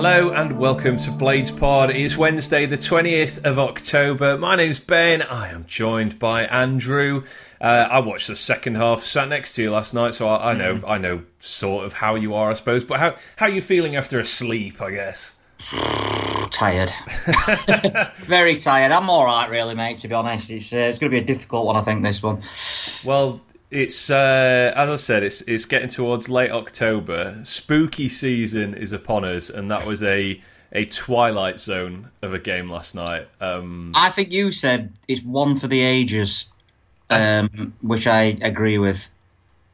Hello and welcome to Blades Pod. It's Wednesday, the 20th of October. My name's Ben. I am joined by Andrew. Uh, I watched the second half, sat next to you last night, so I, I know, mm. I know sort of how you are, I suppose. But how how are you feeling after a sleep? I guess tired, very tired. I'm all right, really, mate. To be honest, it's uh, it's going to be a difficult one. I think this one. Well, it's uh, as I said, it's it's getting towards late October. Spooky season is upon us, and that was a a twilight zone of a game last night. Um, I think you said it's one for the ages, um, which I agree with.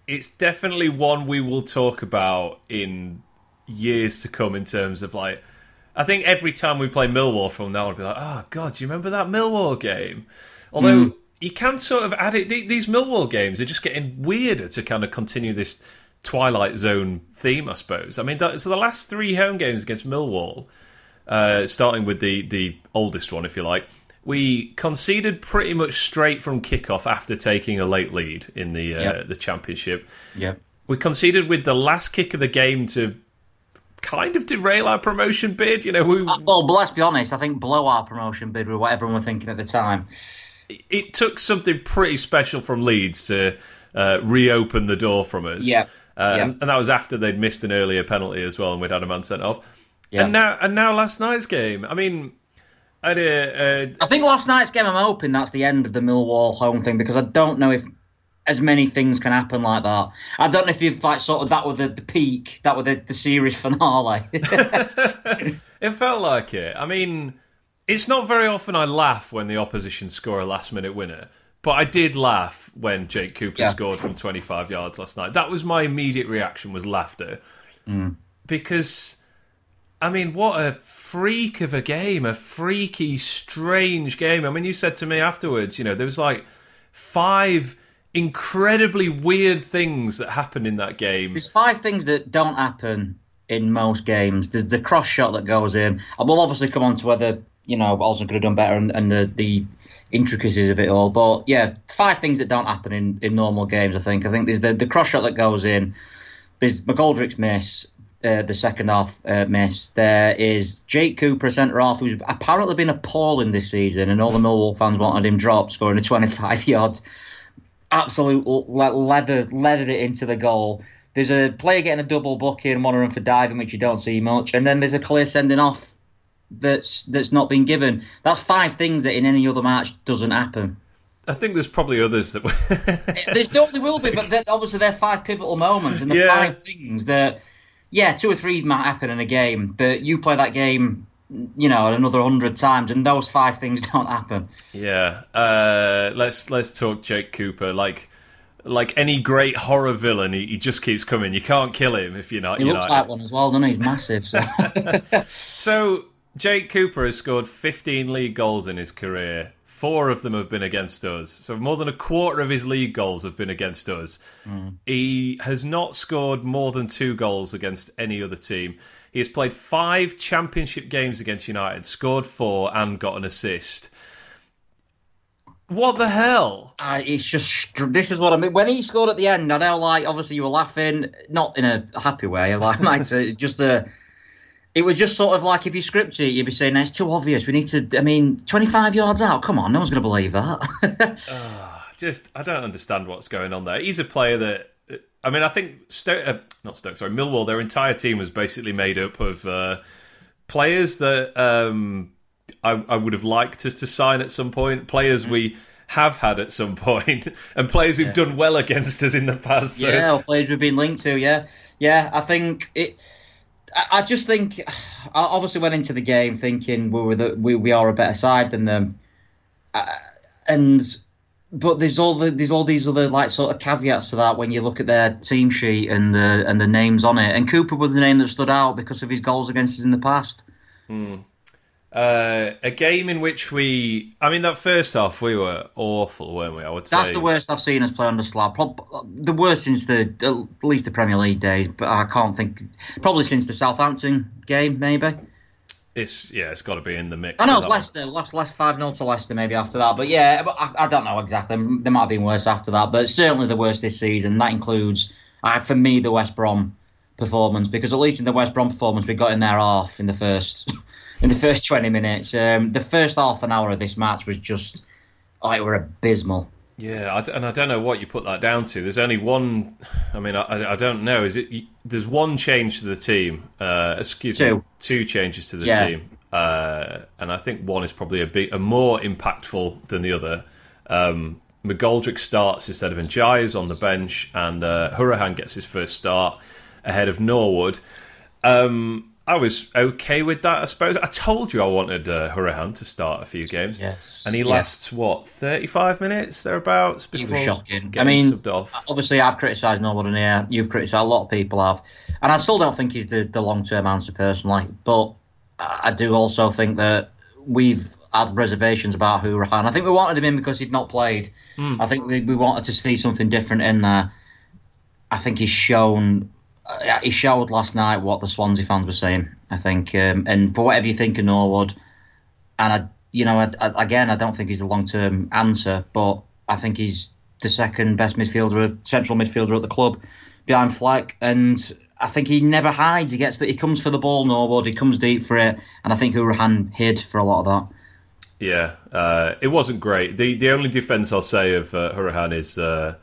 It's definitely one we will talk about in years to come in terms of like. I think every time we play Millwall from now, I'll be like, "Oh God, do you remember that Millwall game?" Although. Mm you can sort of add it. These Millwall games are just getting weirder to kind of continue this Twilight Zone theme, I suppose. I mean, so the last three home games against Millwall, uh, starting with the the oldest one, if you like, we conceded pretty much straight from kickoff after taking a late lead in the uh, yep. the championship. Yeah, we conceded with the last kick of the game to kind of derail our promotion bid. You know, we... Uh, well, let's be honest. I think blow our promotion bid with what everyone were thinking at the time it took something pretty special from Leeds to uh, reopen the door from us. Yeah. Uh, And, and, that was after they'd missed an earlier penalty as well, and we'd had a man sent off. Yeah. And now, and now last night's game. I mean, I, uh, I think last night's game. I'm hoping that's the end of the Millwall home thing because I don't know if as many things can happen like that. I don't know if you've like sort of that were the, the peak, that were the, the series finale. it felt like it. I mean, it's not very often I laugh when the opposition score a last minute winner, but I did laugh when Jake Cooper yeah. scored from 25 yards last night. That was my immediate reaction was laughter. Mm. Because I mean, what a freak of a game, a freaky, strange game. I mean, you said to me afterwards, you know, there was like five incredibly weird things that happened in that game. There's five things that don't happen in most games. There's the cross shot that goes in. And we'll obviously come on to whether you know, also could have done better and, and the, the intricacies of it all. But yeah, five things that don't happen in, in normal games. I think. I think there's the the cross shot that goes in. There's McGoldrick's miss. Uh, the second half uh, miss. There is Jake Cooper, centre half, who's apparently been appalling this season, and all the Millwall fans wanted him dropped, scoring a 25 yard absolute leather leathered it into the goal. There's a player getting a double booking, one of them for diving, which you don't see much, and then there's a clear sending off that's that's not been given. That's five things that in any other match doesn't happen. I think there's probably others that. there's no, there will be, but obviously they're five pivotal moments, and the yeah. five things that, yeah, two or three might happen in a game, but you play that game, you know, another hundred times, and those five things don't happen. Yeah, uh, let's let's talk Jake Cooper. Like, like any great horror villain, he, he, just keeps coming. You can't kill him if you're not. He looks like one as well, doesn't he? He's massive. So. so Jake Cooper has scored 15 league goals in his career. Four of them have been against us. So more than a quarter of his league goals have been against us. Mm. He has not scored more than two goals against any other team. He has played five championship games against United, scored four, and got an assist. What the hell? Uh, it's just this is what I mean. When he scored at the end, I know, like obviously you were laughing, not in a happy way, like might just a it was just sort of like if you scripted it, you'd be saying, "It's too obvious. We need to." I mean, twenty-five yards out. Come on, no one's going to believe that. uh, just, I don't understand what's going on there. He's a player that. I mean, I think Stoke, uh, not Stoke, sorry, Millwall. Their entire team was basically made up of uh, players that um, I, I, would have liked us to sign at some point. Players mm. we have had at some point, and players who've yeah. done well against us in the past. So. Yeah, players we've been linked to. Yeah, yeah. I think it I just think I obviously went into the game thinking we were the, we, we are a better side than them, uh, and but there's all the, there's all these other like sort of caveats to that when you look at their team sheet and the and the names on it. And Cooper was the name that stood out because of his goals against us in the past. Hmm. Uh, a game in which we, I mean, that first half we were awful, weren't we? I would say that's the worst I've seen us play under Slav. The worst since the at least the Premier League days, but I can't think. Probably since the Southampton game, maybe. It's yeah, it's got to be in the mix. I know it's Leicester, lost last five 0 to Leicester maybe after that, but yeah, but I, I, don't know exactly. There might have been worse after that, but certainly the worst this season. That includes, uh, for me, the West Brom performance because at least in the West Brom performance we got in there half in the first in the first 20 minutes. Um, the first half an hour of this match was just oh, it were abysmal. Yeah, and I don't know what you put that down to. There's only one. I mean, I, I don't know. Is it? There's one change to the team. Uh, excuse two. me, two changes to the yeah. team, uh, and I think one is probably a bit a more impactful than the other. Um, McGoldrick starts instead of Ndiaye on the bench, and uh, Hourihane gets his first start ahead of Norwood. Um, I was okay with that, I suppose. I told you I wanted uh, Hourihane to start a few games. Yes. And he yeah. lasts, what, 35 minutes thereabouts before he was shocking. I mean, subbed off. obviously, I've criticised Norwood in here. You've criticised, a lot of people have. And I still don't think he's the, the long term answer personally. But I do also think that we've had reservations about Hourihane. I think we wanted him in because he'd not played. Mm. I think we, we wanted to see something different in there. I think he's shown he showed last night what the Swansea fans were saying. I think, um, and for whatever you think of Norwood, and I, you know, I, I, again, I don't think he's a long-term answer, but I think he's the second best midfielder, central midfielder at the club, behind Fleck, and I think he never hides. He gets that. He comes for the ball, Norwood. He comes deep for it, and I think Hourihane hid for a lot of that. Yeah, uh, it wasn't great. The the only defense I'll say of uh, is. Uh,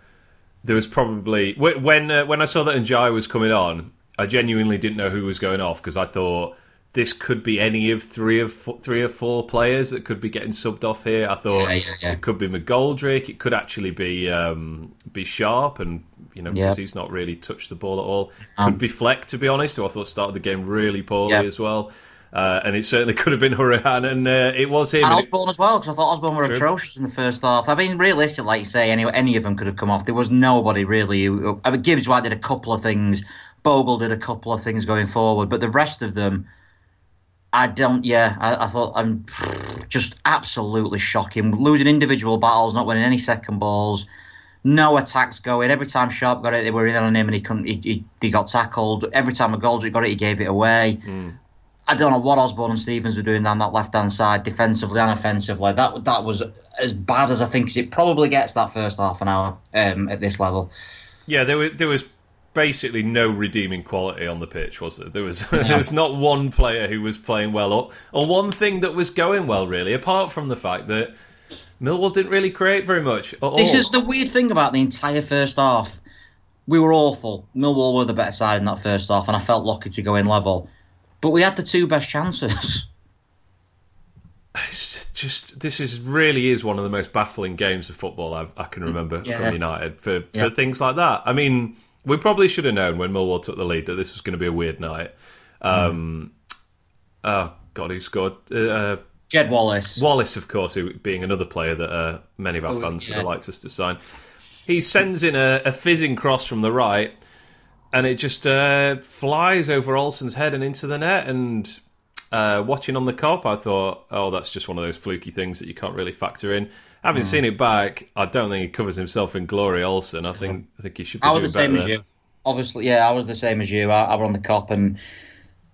there was probably when uh, when I saw that Ndiaye was coming on, I genuinely didn't know who was going off because I thought this could be any of three of four, three or four players that could be getting subbed off here. I thought yeah, yeah, yeah. it could be McGoldrick, it could actually be um, be Sharp, and you know because he's not really touched the ball at all. Um, could be Fleck, to be honest, who I thought started the game really poorly as well. Uh, and it certainly could have been Hourihane, and uh, it was him. And Osborne as well, because I thought Osborne were True. atrocious in the first half. I mean, realistic, like you say, any any of them could have come off. There was nobody really. Who, I mean, Gibbs White did a couple of things. Bogle did a couple of things going forward, but the rest of them, I don't. Yeah, I, I thought I'm just absolutely shocking. Losing individual battles, not winning any second balls. No attacks going. Every time Sharp got it, they were in on him, and he couldn't. He, he, he got tackled. Every time a McGoldrick got it, he gave it away. I don't know what Osborne and Stevens were doing down that left hand side, defensively and offensively. That that was as bad as I think it probably gets that first half an hour um, at this level. Yeah, there was there was basically no redeeming quality on the pitch, was there? There was there was not one player who was playing well, or or one thing that was going well, really, apart from the fact that Millwall didn't really create very much. At This is the weird thing about the entire first half. We were awful. Millwall were the better side in that first half, and I felt lucky to go in level. But we had the two best chances. It's just this is really is one of the most baffling games of football I've, I can remember Yeah. from United for, Yeah. for things like that. I mean, we probably should have known when Millwall took the lead that this was going to be a weird night. Um, Oh God, who scored? Uh, Jed Wallace. Wallace, of course, who being another player that uh, many of our Oh, fans would have liked us to sign. He sends in a, a fizzing cross from the right, and it just uh, flies over Olsen's head and into the net. And uh, watching on the Kop, I thought, oh, that's just one of those fluky things that you can't really factor in. Having seen it back, I don't think he covers himself in glory. Olsen, I think, I think he should be I doing was the same better as there. you. Obviously, yeah, I was the same as you. I, I was on the Kop, and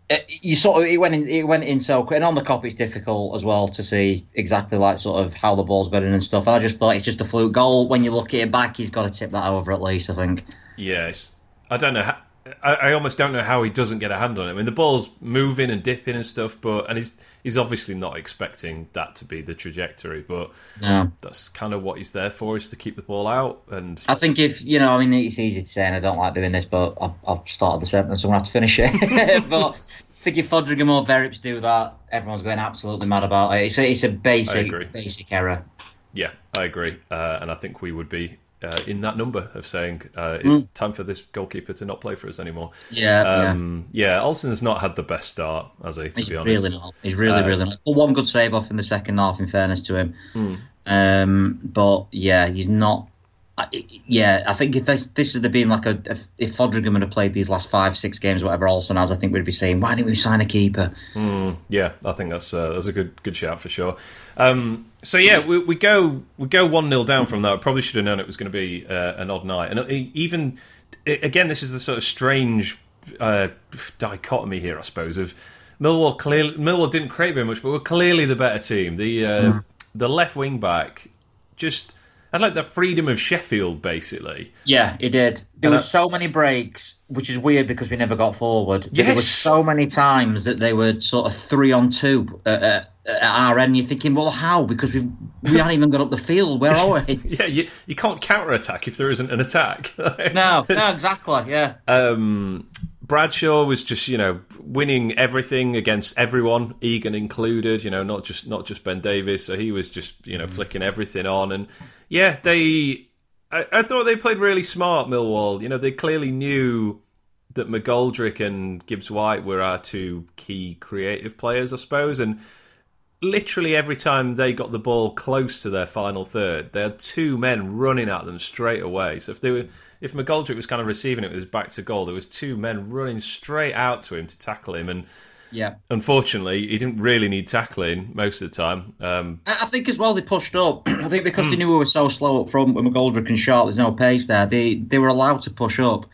it, you sort of it went in. It went in so quick. And on the Kop, it's difficult as well to see exactly like sort of how the ball's going and stuff. And I just thought it's just a fluke goal. When you look at it back, he's got to tip that over at least. I think. Yes, I don't know. How, I, I almost don't know how he doesn't get a hand on it. I mean, the ball's moving and dipping and stuff, but and he's he's obviously not expecting that to be the trajectory. But No. that's kind of what he's there for, is to keep the ball out. And I think if you know, I mean, it's easy to say, and I don't like doing this, but I've, I've started the sentence, so I'm gonna have to finish it. but I think if Foderingham or Verrips do that, everyone's going absolutely mad about it. It's a, it's a basic, basic error. yeah, I agree. Uh, and I think we would be uh, in that number of saying uh, it's time for this goalkeeper to not play for us anymore. Yeah, yeah. Um, yeah, Olsen's not had the best start, as he? To He's be honest, He's really not. He's really, Uh, really not. But one good save off in the second half, in fairness to him. Hmm. Um, but yeah, he's not. I- Yeah, I think if this this had been like a if, if Foderingham had played these last five six games, whatever Olsen has, I think we'd be saying, why didn't we sign a keeper? Yeah, I think that's uh, that's a good good shout for sure. Um, so yeah, we, we go we go one 0 down from that. I probably should have known it was going to be uh, an odd night, and e- even again, this is the sort of strange uh, dichotomy here, I suppose. Of Millwall, clearly Millwall didn't create very much, but we're clearly the better team. The uh, the left wing back just had like the freedom of Sheffield, basically. Yeah, he did. There And were I- so many breaks, which is weird because we never got forward. But There were so many times that they were sort of three on two at, at, at our end. You're thinking, well, how? Because we we hadn't even got up the field. Where are we? Yeah, you, you can't counter attack if there isn't an attack. no, no, exactly. Yeah, um, Bradshaw was just you know winning everything against everyone, Egan included. You know, not just not just Ben Davies. So he was just you know mm. flicking everything on, and yeah, they. I, I thought they played really smart, Millwall. You know, they clearly knew that McGoldrick and Gibbs White were our two key creative players, I suppose, and literally every time they got the ball close to their final third, they had two men running at them straight away. So if they were, if McGoldrick was kind of receiving it with his back to goal, there was two men running straight out to him to tackle him, and yeah. unfortunately, he didn't really need tackling most of the time. Um, I think as well they pushed up. I think because they knew we were so slow up front with McGoldrick and Sharp, there's no pace there. They they were allowed to push up.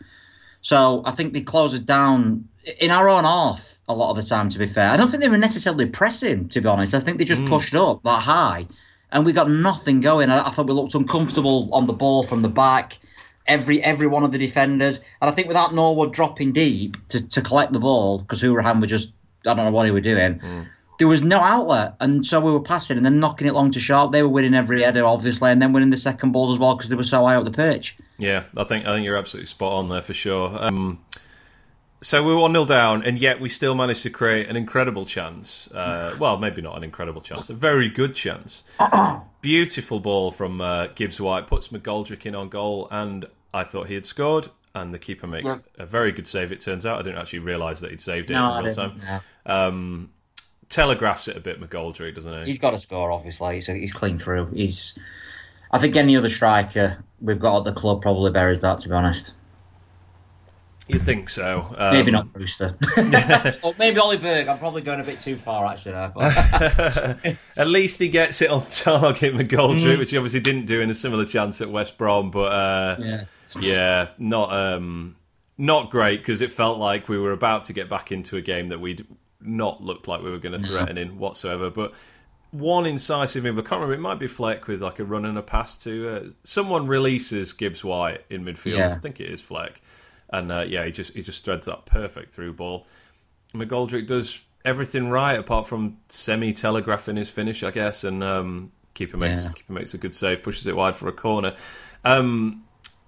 So I think they closed it down in our own half a lot of the time. To be fair, I don't think they were necessarily pressing. To be honest, I think they just pushed up that high, and we got nothing going. I, I thought we looked uncomfortable on the ball from the back. Every every one of the defenders, and I think without Norwood dropping deep to, to collect the ball because Hourihane were just I don't know what he were doing there was no outlet, and so we were passing and then knocking it long to sharp. They were winning every header, obviously, and then winning the second balls as well because they were so high up the pitch. Yeah, I think I think you're absolutely spot on there for sure. Um, so we were one 0 down, and yet we still managed to create an incredible chance. Uh, well, maybe not an incredible chance, a very good chance. Beautiful ball from uh, Gibbs White puts McGoldrick in on goal, and I thought he had scored. And the keeper makes Yeah. a very good save. It turns out I didn't actually realise that he'd saved it No, in real time. no. Um, telegraphs it a bit, McGoldrick, doesn't he? He's got to score, obviously. He's, he's clean through. He's. I think any other striker we've got at the club probably buries that. To be honest, You'd think so. Um, maybe not Brewster, or maybe Ollie Burke. I'm probably going a bit too far actually. There, but At least he gets it on target, McGoldrick, Mm. which he obviously didn't do in a similar chance at West Brom. But uh, yeah. yeah, not um, not great because it felt like we were about to get back into a game that we'd not looked like we were going to threaten in whatsoever. But one incisive move, I can't remember. It might be Fleck with like a run and a pass to uh, someone releases Gibbs White in midfield. Yeah. I think it is Fleck, and uh, yeah, he just he just threads that perfect through ball. McGoldrick does everything right apart from semi telegraphing his finish, I guess, and um, keeper makes Yeah. keeper makes a good save, pushes it wide for a corner. Um,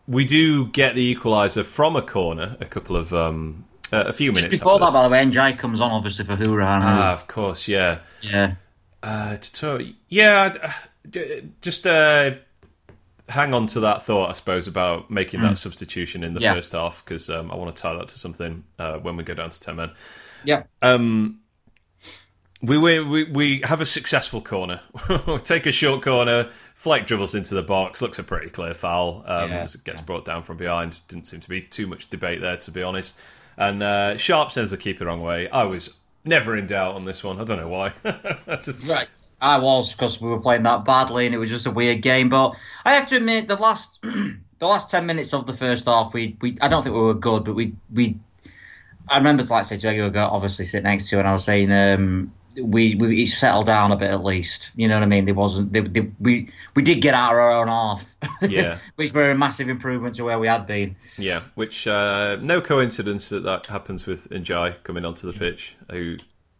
we do get the equaliser from a corner a couple of um, uh, a few minutes Before that, by the way, Ndiaye comes on obviously for Hourihane. Ah, of course, yeah. yeah. Uh, to, yeah, uh, just uh, hang on to that thought, I suppose, about making that substitution in the Mm. Yeah. first half because um, I want to tie that to something uh, when we go down to ten men. Yeah. Um, we, we we have a successful corner. we take a short corner. Fleck dribbles into the box. Looks a pretty clear foul. Um, Yeah. gets brought down from behind. Didn't seem to be too much debate there, to be honest. And uh, Sharp sends the keeper the wrong way. I was never in doubt on this one. I don't know why. Just Right. I was because we were playing that badly and it was just a weird game. But I have to admit, the last the last ten minutes of the first half, we we I don't think we were good, but we we. I remember, like I say, to you, obviously sit next to, and I was saying, um, we we it settled down a bit at least. You know what I mean? There wasn't they, they, we we did get out of our own half, Yeah. which were a massive improvement to where we had been. Yeah, which uh, no coincidence that that happens with Ndiaye coming onto the pitch, who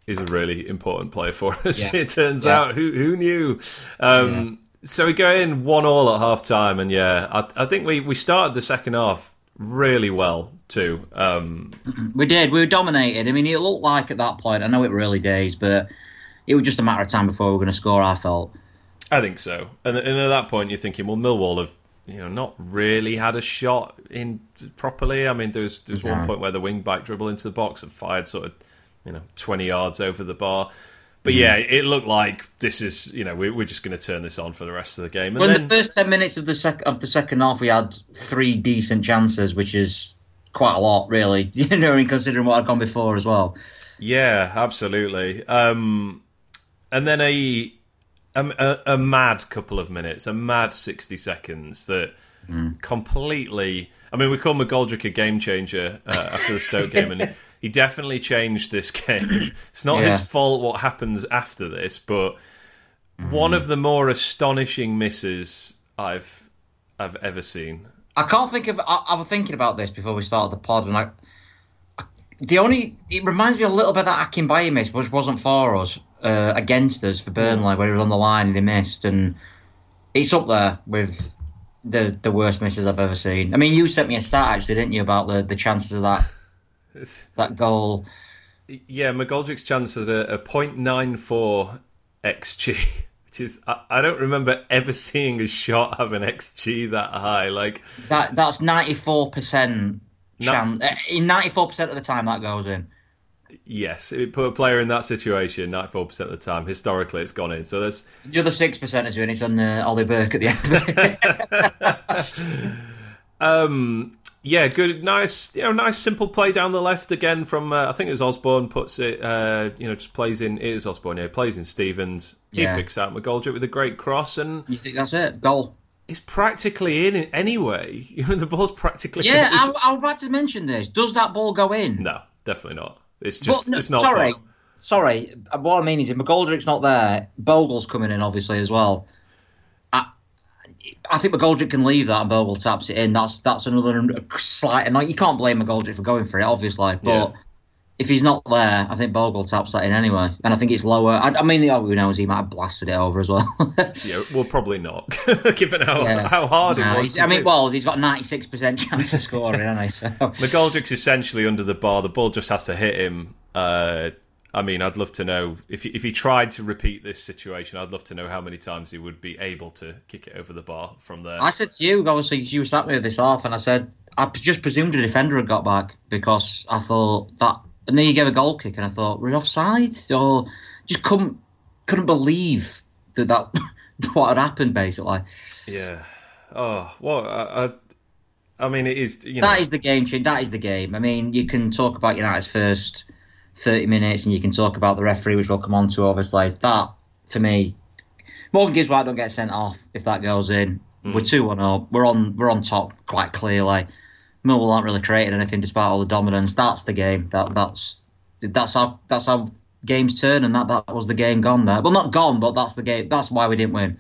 is a really important player for us. Yeah. It turns Yeah. out. Who who knew? Um, So we go in one all at half time, and yeah, I, I think we, we started the second half really well too. Um, We did. We were dominated. I mean, it looked like at that point. I know it were early days, but it was just a matter of time before we were going to score. I felt. I think so. And, and at that point, you're thinking, well, Millwall have you know not really had a shot in properly. I mean, there's there's one point where the wing back dribble into the box and fired sort of you know 20 yards over the bar. But yeah, it looked like this is you know we, we're just going to turn this on for the rest of the game. And Well, in the first ten minutes of the sec- of the second half, we had three decent chances, which is quite a lot, really. You know, in considering what had gone before as well. yeah, absolutely. Um, and then a, a a mad couple of minutes, a mad 60 seconds that completely. I mean, we call McGoldrick a game changer uh, after the Stoke game, and he definitely changed this game. It's not Yeah. his fault what happens after this, but one of the more astonishing misses I've I've ever seen. I can't think of. I, I was thinking about this before we started the pod, and I. The only it reminds me a little bit of that Akinbiyi miss, which wasn't for us, uh, against us for Burnley, where he was on the line and he missed, and it's up there with the the worst misses I've ever seen. I mean, you sent me a stat actually, didn't you, about the, the chances of that that goal? yeah, McGoldrick's chance at a, a 0.94 xg, which is I, I don't remember ever seeing a shot have an xg that high. Like That that's ninety four percent chance. uh, In ninety four percent of the time, that goes in. yes, it put a player in that situation 94% of the time. Historically, it's gone in. So there's The other six percent is doing it's on uh, Ollie Burke at the end. of it. Um, yeah, good, nice, you know, nice simple play down the left again from uh, I think it was Osborne puts it, uh, you know, just plays in. It is Osborne, yeah, plays in Stevens. He picks out McGoldrick with a great cross, and you think that's it? Goal. it's practically in it anyway. The ball's practically Yeah, in. I, I was about to mention this. Does that ball go in? no, definitely not. It's just no, it's not. sorry, fun. sorry. What I mean is, if McGoldrick's not there, Bogle's coming in obviously as well. I, think McGoldrick can leave that and Bogle taps it in. That's that's another slight. And you can't blame McGoldrick for going for it, obviously. But Yeah. if he's not there, I think Bogle taps that in anyway. And I think it's lower. I, I mean, oh, who knows? He might have blasted it over as well. Yeah, well, probably not, given how Yeah. how hard Nah, it was. I mean, do. well, he's got ninety six percent chance of scoring, hasn't he? So. McGoldrick's essentially under the bar. The ball just has to hit him. Uh, I mean, I'd love to know if he, if he tried to repeat this situation. I'd love to know how many times he would be able to kick it over the bar from there. I said to you, obviously, you sat me with this off, and I said, I just presumed the defender had got back because I thought that. And then you gave a goal kick, and I thought, we're offside? Or just couldn't couldn't believe that that what had happened, basically. Yeah. Oh well, I, I, I mean, it is. You know, That is the game change. That is the game. I mean, you can talk about United's first 30 minutes, and you can talk about the referee, which we'll come on to, obviously. That, for me, Morgan Gibbs White don't get sent off if that goes in. We're 2 1 up. We're on, we're on top quite clearly. Millwall aren't really creating anything despite all the dominance. That's the game. That That's that's how, that's how games turn, and that, that was the game gone there. Well, not gone, but that's the game. That's why we didn't win.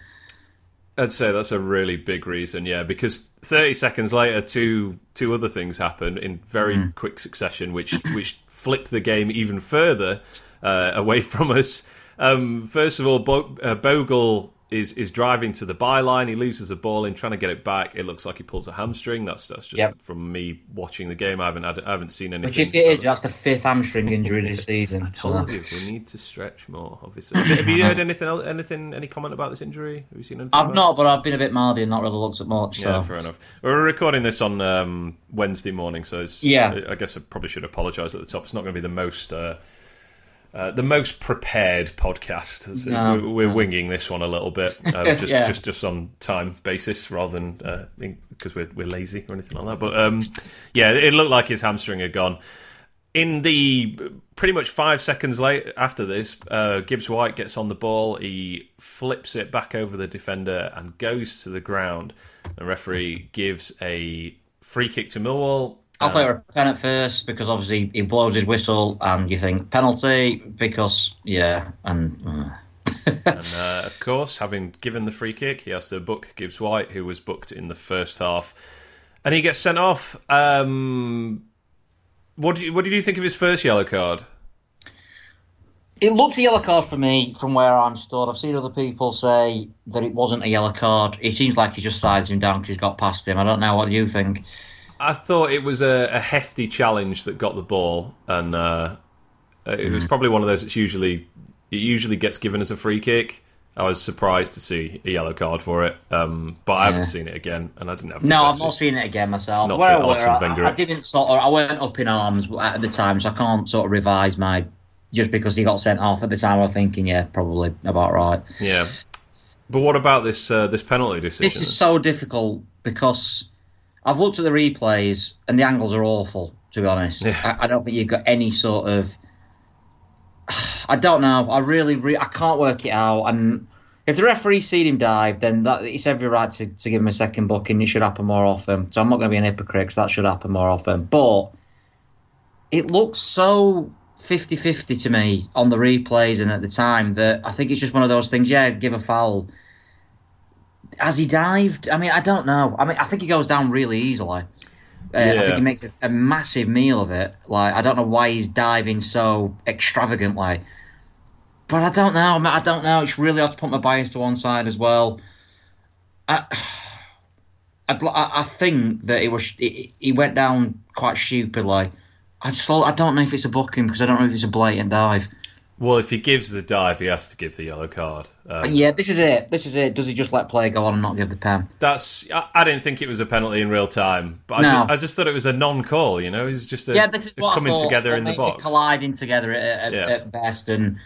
I'd say that's a really big reason. Yeah, because 30 seconds later, two two other things happen in very Hmm. quick succession, which which flipped the game even further uh, away from us. Um, first of all, Bo- uh, Bogle is is driving to the byline. He loses the ball in trying to get it back. It looks like he pulls a hamstring. That's that's just Yep. from me watching the game. I haven't had, I haven't seen anything. Which, if it is, that's the fifth hamstring injury this season. I told you we need to stretch more. Obviously, have, you heard anything? else- Anything? Any comment about this injury? Have you seen anything? I've it? not, but I've been a bit mardy and not really looked at much. So. Yeah, fair enough. We're recording this on um, Wednesday morning, so it's, Yeah. I guess I probably should apologise at the top. It's not going to be the most uh, uh, the most prepared podcast. No, we're, we're no. winging this one a little bit, uh, just Yeah. just just on time basis rather than because we're we're lazy or anything like that. But um, yeah, it looked like his hamstring had gone. In the pretty much five seconds late after this, uh, Gibbs White gets on the ball. He flips it back over the defender and goes to the ground. The referee gives a free kick to Millwall. I thought it were a pen at first because obviously he blows his whistle and you think penalty because yeah and uh, And uh, of course, having given the free kick, he has to book Gibbs White, who was booked in the first half, and he gets sent off. Um, what do you, what did you think of his first yellow card? it looks a yellow card for me from where I'm stood. I've seen other people say that it wasn't a yellow card. It seems like he just sides him down because he's got past him. I don't know what you think. I thought it was a, a hefty challenge that got the ball, and uh, it was probably one of those that's usually it usually gets given as a free kick. I was surprised to see a yellow card for it, um, but I haven't seen it again, and I didn't have. No, I've not of- seen it again myself. Not Where to I, were, I, I didn't sort of, I weren't up in arms at the time, so I can't sort of revise my just because he got sent off at the time. I was thinking, yeah, probably about right. Yeah, but what about this uh, this penalty decision? This is so difficult because I've looked at the replays and the angles are awful. To be honest, Yeah. I, I don't think you've got any sort of. I don't know. I really, re- I can't work it out. And if the referee seen him dive, then that it's every right to, to give him a second booking. It should happen more often. So I'm not going to be an hypocrite because that should happen more often. But it looks so 50-50 to me on the replays and at the time that I think it's just one of those things. Yeah, give a foul has he dived? I mean, I don't know. I mean, I think he goes down really easily. Uh, I think he makes a, a massive meal of it. Like, I don't know why he's diving so extravagantly. But I don't know. I, don't know. It's really hard to put my bias to one side as well. I, I, I think that it was he went down quite stupidly. I just I don't know if it's a booking because I don't know if it's a blatant dive. Well, if he gives the dive, he has to give the yellow card. Um, yeah, this is it. This is it. Does he just let play go on and not give the pen? That's. I, I didn't think it was a penalty in real time, but I, just, I just thought it was a non-call. You know, was just a, Yeah, this is what coming thought. together in the box. colliding together at, at, Yeah. at best, and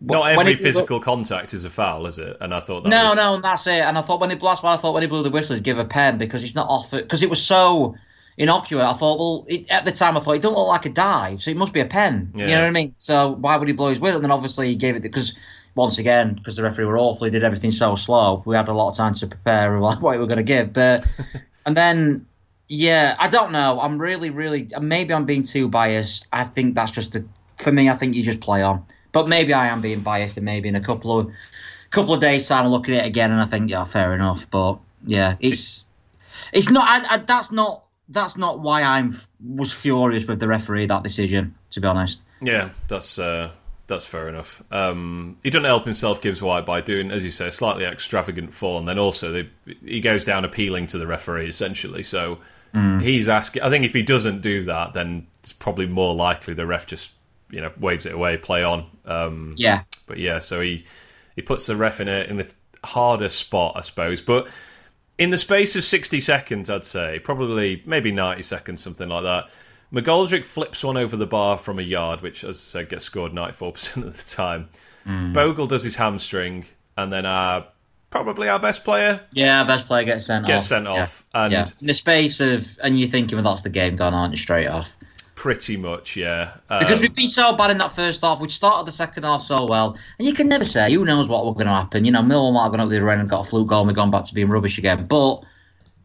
Not when every physical contact is a foul, is it? And I thought that No, was, no, and that's it. And I thought when he why I thought when he blew the whistle, he'd give a pen because he's not off it because it was so innocuous. I thought, well, it, at the time I thought it don't look like a dive, so it must be a pen. You know what I mean? So why would he blow his whistle? And then obviously he gave it because once again because the referee were awful, he did everything so slow. We had a lot of time to prepare what we were going to give, but and then. Yeah, I don't know. I'm really, really. Maybe I'm being too biased. I think that's just a. For me, I think you just play on. But maybe I am being biased, and maybe in a couple of couple of days' time, I'll look at it again, and I think, yeah, fair enough. But yeah, it's it's not. I, I, that's not that's not why I'm was furious with the referee that decision. To be honest, Yeah, that's uh, that's fair enough. Um, he doesn't help himself, Gibbs White, by doing, as you say, a slightly extravagant fall, and then also they, he goes down appealing to the referee essentially. So he's asking. I think if he doesn't do that, then it's probably more likely the ref just you know waves it away, play on. Um, yeah, but yeah, so he he puts the ref in a in a harder spot, I suppose. But in the space of sixty seconds, I'd say probably maybe ninety seconds, something like that. McGoldrick flips one over the bar from a yard, which, as I said, gets scored ninety four percent of the time. Mm. Bogle does his hamstring, and then our probably our best player yeah, best player gets sent gets off. sent Yeah. off, and Yeah, in the space of, and you're thinking, well, that's the game gone, aren't you? Straight off. Pretty much, yeah. Um, Because we've been so bad in that first half. We'd started the second half so well. And you can never say, who knows what was going to happen. You know, Millwall might have gone up the other end and got a fluke goal and we've gone back to being rubbish again. But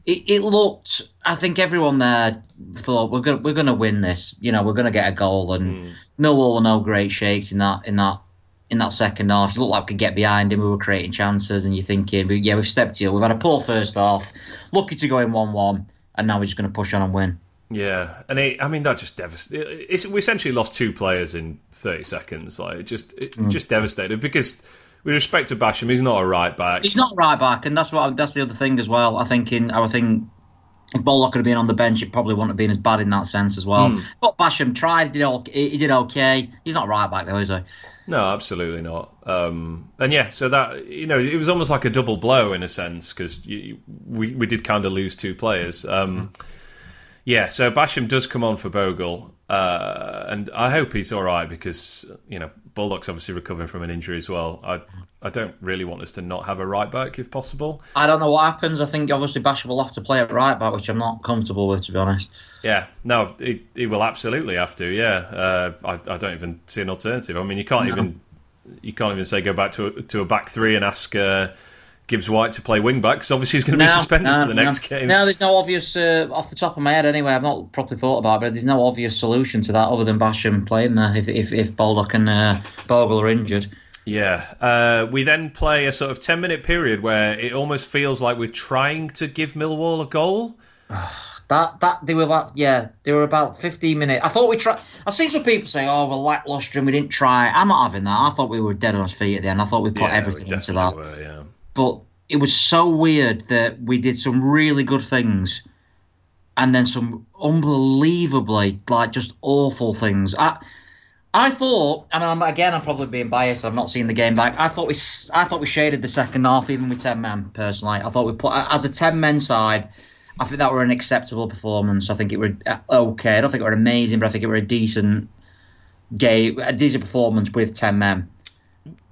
it, it looked, I think everyone there thought, we're going we're gonna win this. You know, we're going to get a goal. And Millwall were no great shakes in that in that in that second half. It looked like we could get behind him. We were creating chances. And you're thinking, yeah, we've stepped here. We've had a poor first half. Lucky to go in 1 1. And now we're just going to push on and win. Yeah, and it, I mean that just devastated. We essentially lost two players in thirty seconds. Like it just, it Mm. just devastated because with respect to Basham, he's not a right back. He's not right back, and that's what that's the other thing as well. I think in I think if Baldock have been on the bench, it probably wouldn't have been as bad in that sense as well. But Basham tried, did all, he he did okay. He's not right back though, is he? No, absolutely not. Um, and yeah, so that you know, it was almost like a double blow in a sense because we we did kind of lose two players. Um, Yeah, so Basham does come on for Bogle, uh, and I hope he's all right because you know Baldock's obviously recovering from an injury as well. I I don't really want us to not have a right back if possible. I don't know what happens. I think obviously Basham will have to play at right back, which I'm not comfortable with, to be honest. Yeah, no, he, he will absolutely have to. Yeah, uh, I, I don't even see an alternative. I mean, you can't even you can't even say go back to a, to a back three and ask uh, Gibbs White to play wing back because obviously he's going to be suspended for the next no. game. No, there's no obvious uh, off the top of my head. Anyway, I've not properly thought about it. But there's no obvious solution to that other than Basham playing there if if, if Baldock and uh, Bogle are injured. Yeah, uh, we then play a sort of ten minute period where it almost feels like we're trying to give Millwall a goal. That that they were about yeah they were about 15 minutes. I thought we tried. I've seen some people say oh we're lackluster and we didn't try. I'm not having that. I thought we were dead on our feet at the end. I thought we put Yeah, we everything into that. were, yeah. But it was so weird that we did some really good things, and then some unbelievably like just awful things. I I thought, and I'm, again I'm probably being biased. I've not seen the game back. I thought we I thought we shaded the second half even with 10 men. Personally, I thought we put as a 10 men side. I think that were an acceptable performance. I think it were uh, okay. I don't think it were amazing, but I think it were a decent game, a decent performance with 10 men.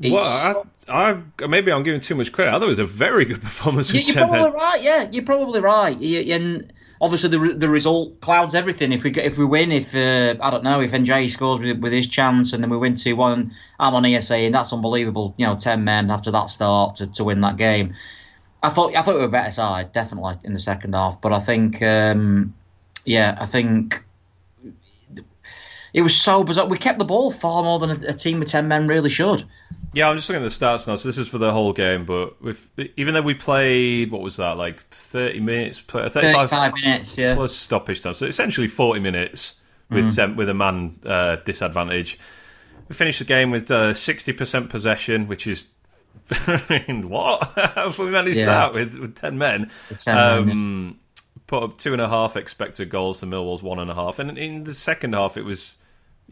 It's- Well, I, maybe I'm giving too much credit. I thought it was a very good performance with you're 10 probably right. Yeah, you're probably right. You- And obviously, the the result clouds everything. If we get, if we win, if uh, I don't know, if Ndiaye scores with, with his chance, and then we win two one, I'm on ESA, and that's unbelievable. You know, ten men after that start to, to win that game. I thought I thought we were a better side, definitely in the second half. But I think, um, yeah, I think it was so bizarre. We kept the ball far more than a, a team with ten men really should. Yeah, I'm just looking at the stats now. So this is for the whole game, but with even though we played, what was that like 30 minutes, 35, 35 minutes, yeah, plus stoppage time. So essentially 40 minutes with Mm. ten, with a man uh, disadvantage. We finished the game with uh, 60% possession, which is I mean, what? We managed Yeah. that with, with 10 men? 10 men, um, Put up two and a half expected goals to Millwall's one and a half. And in the second half, it was,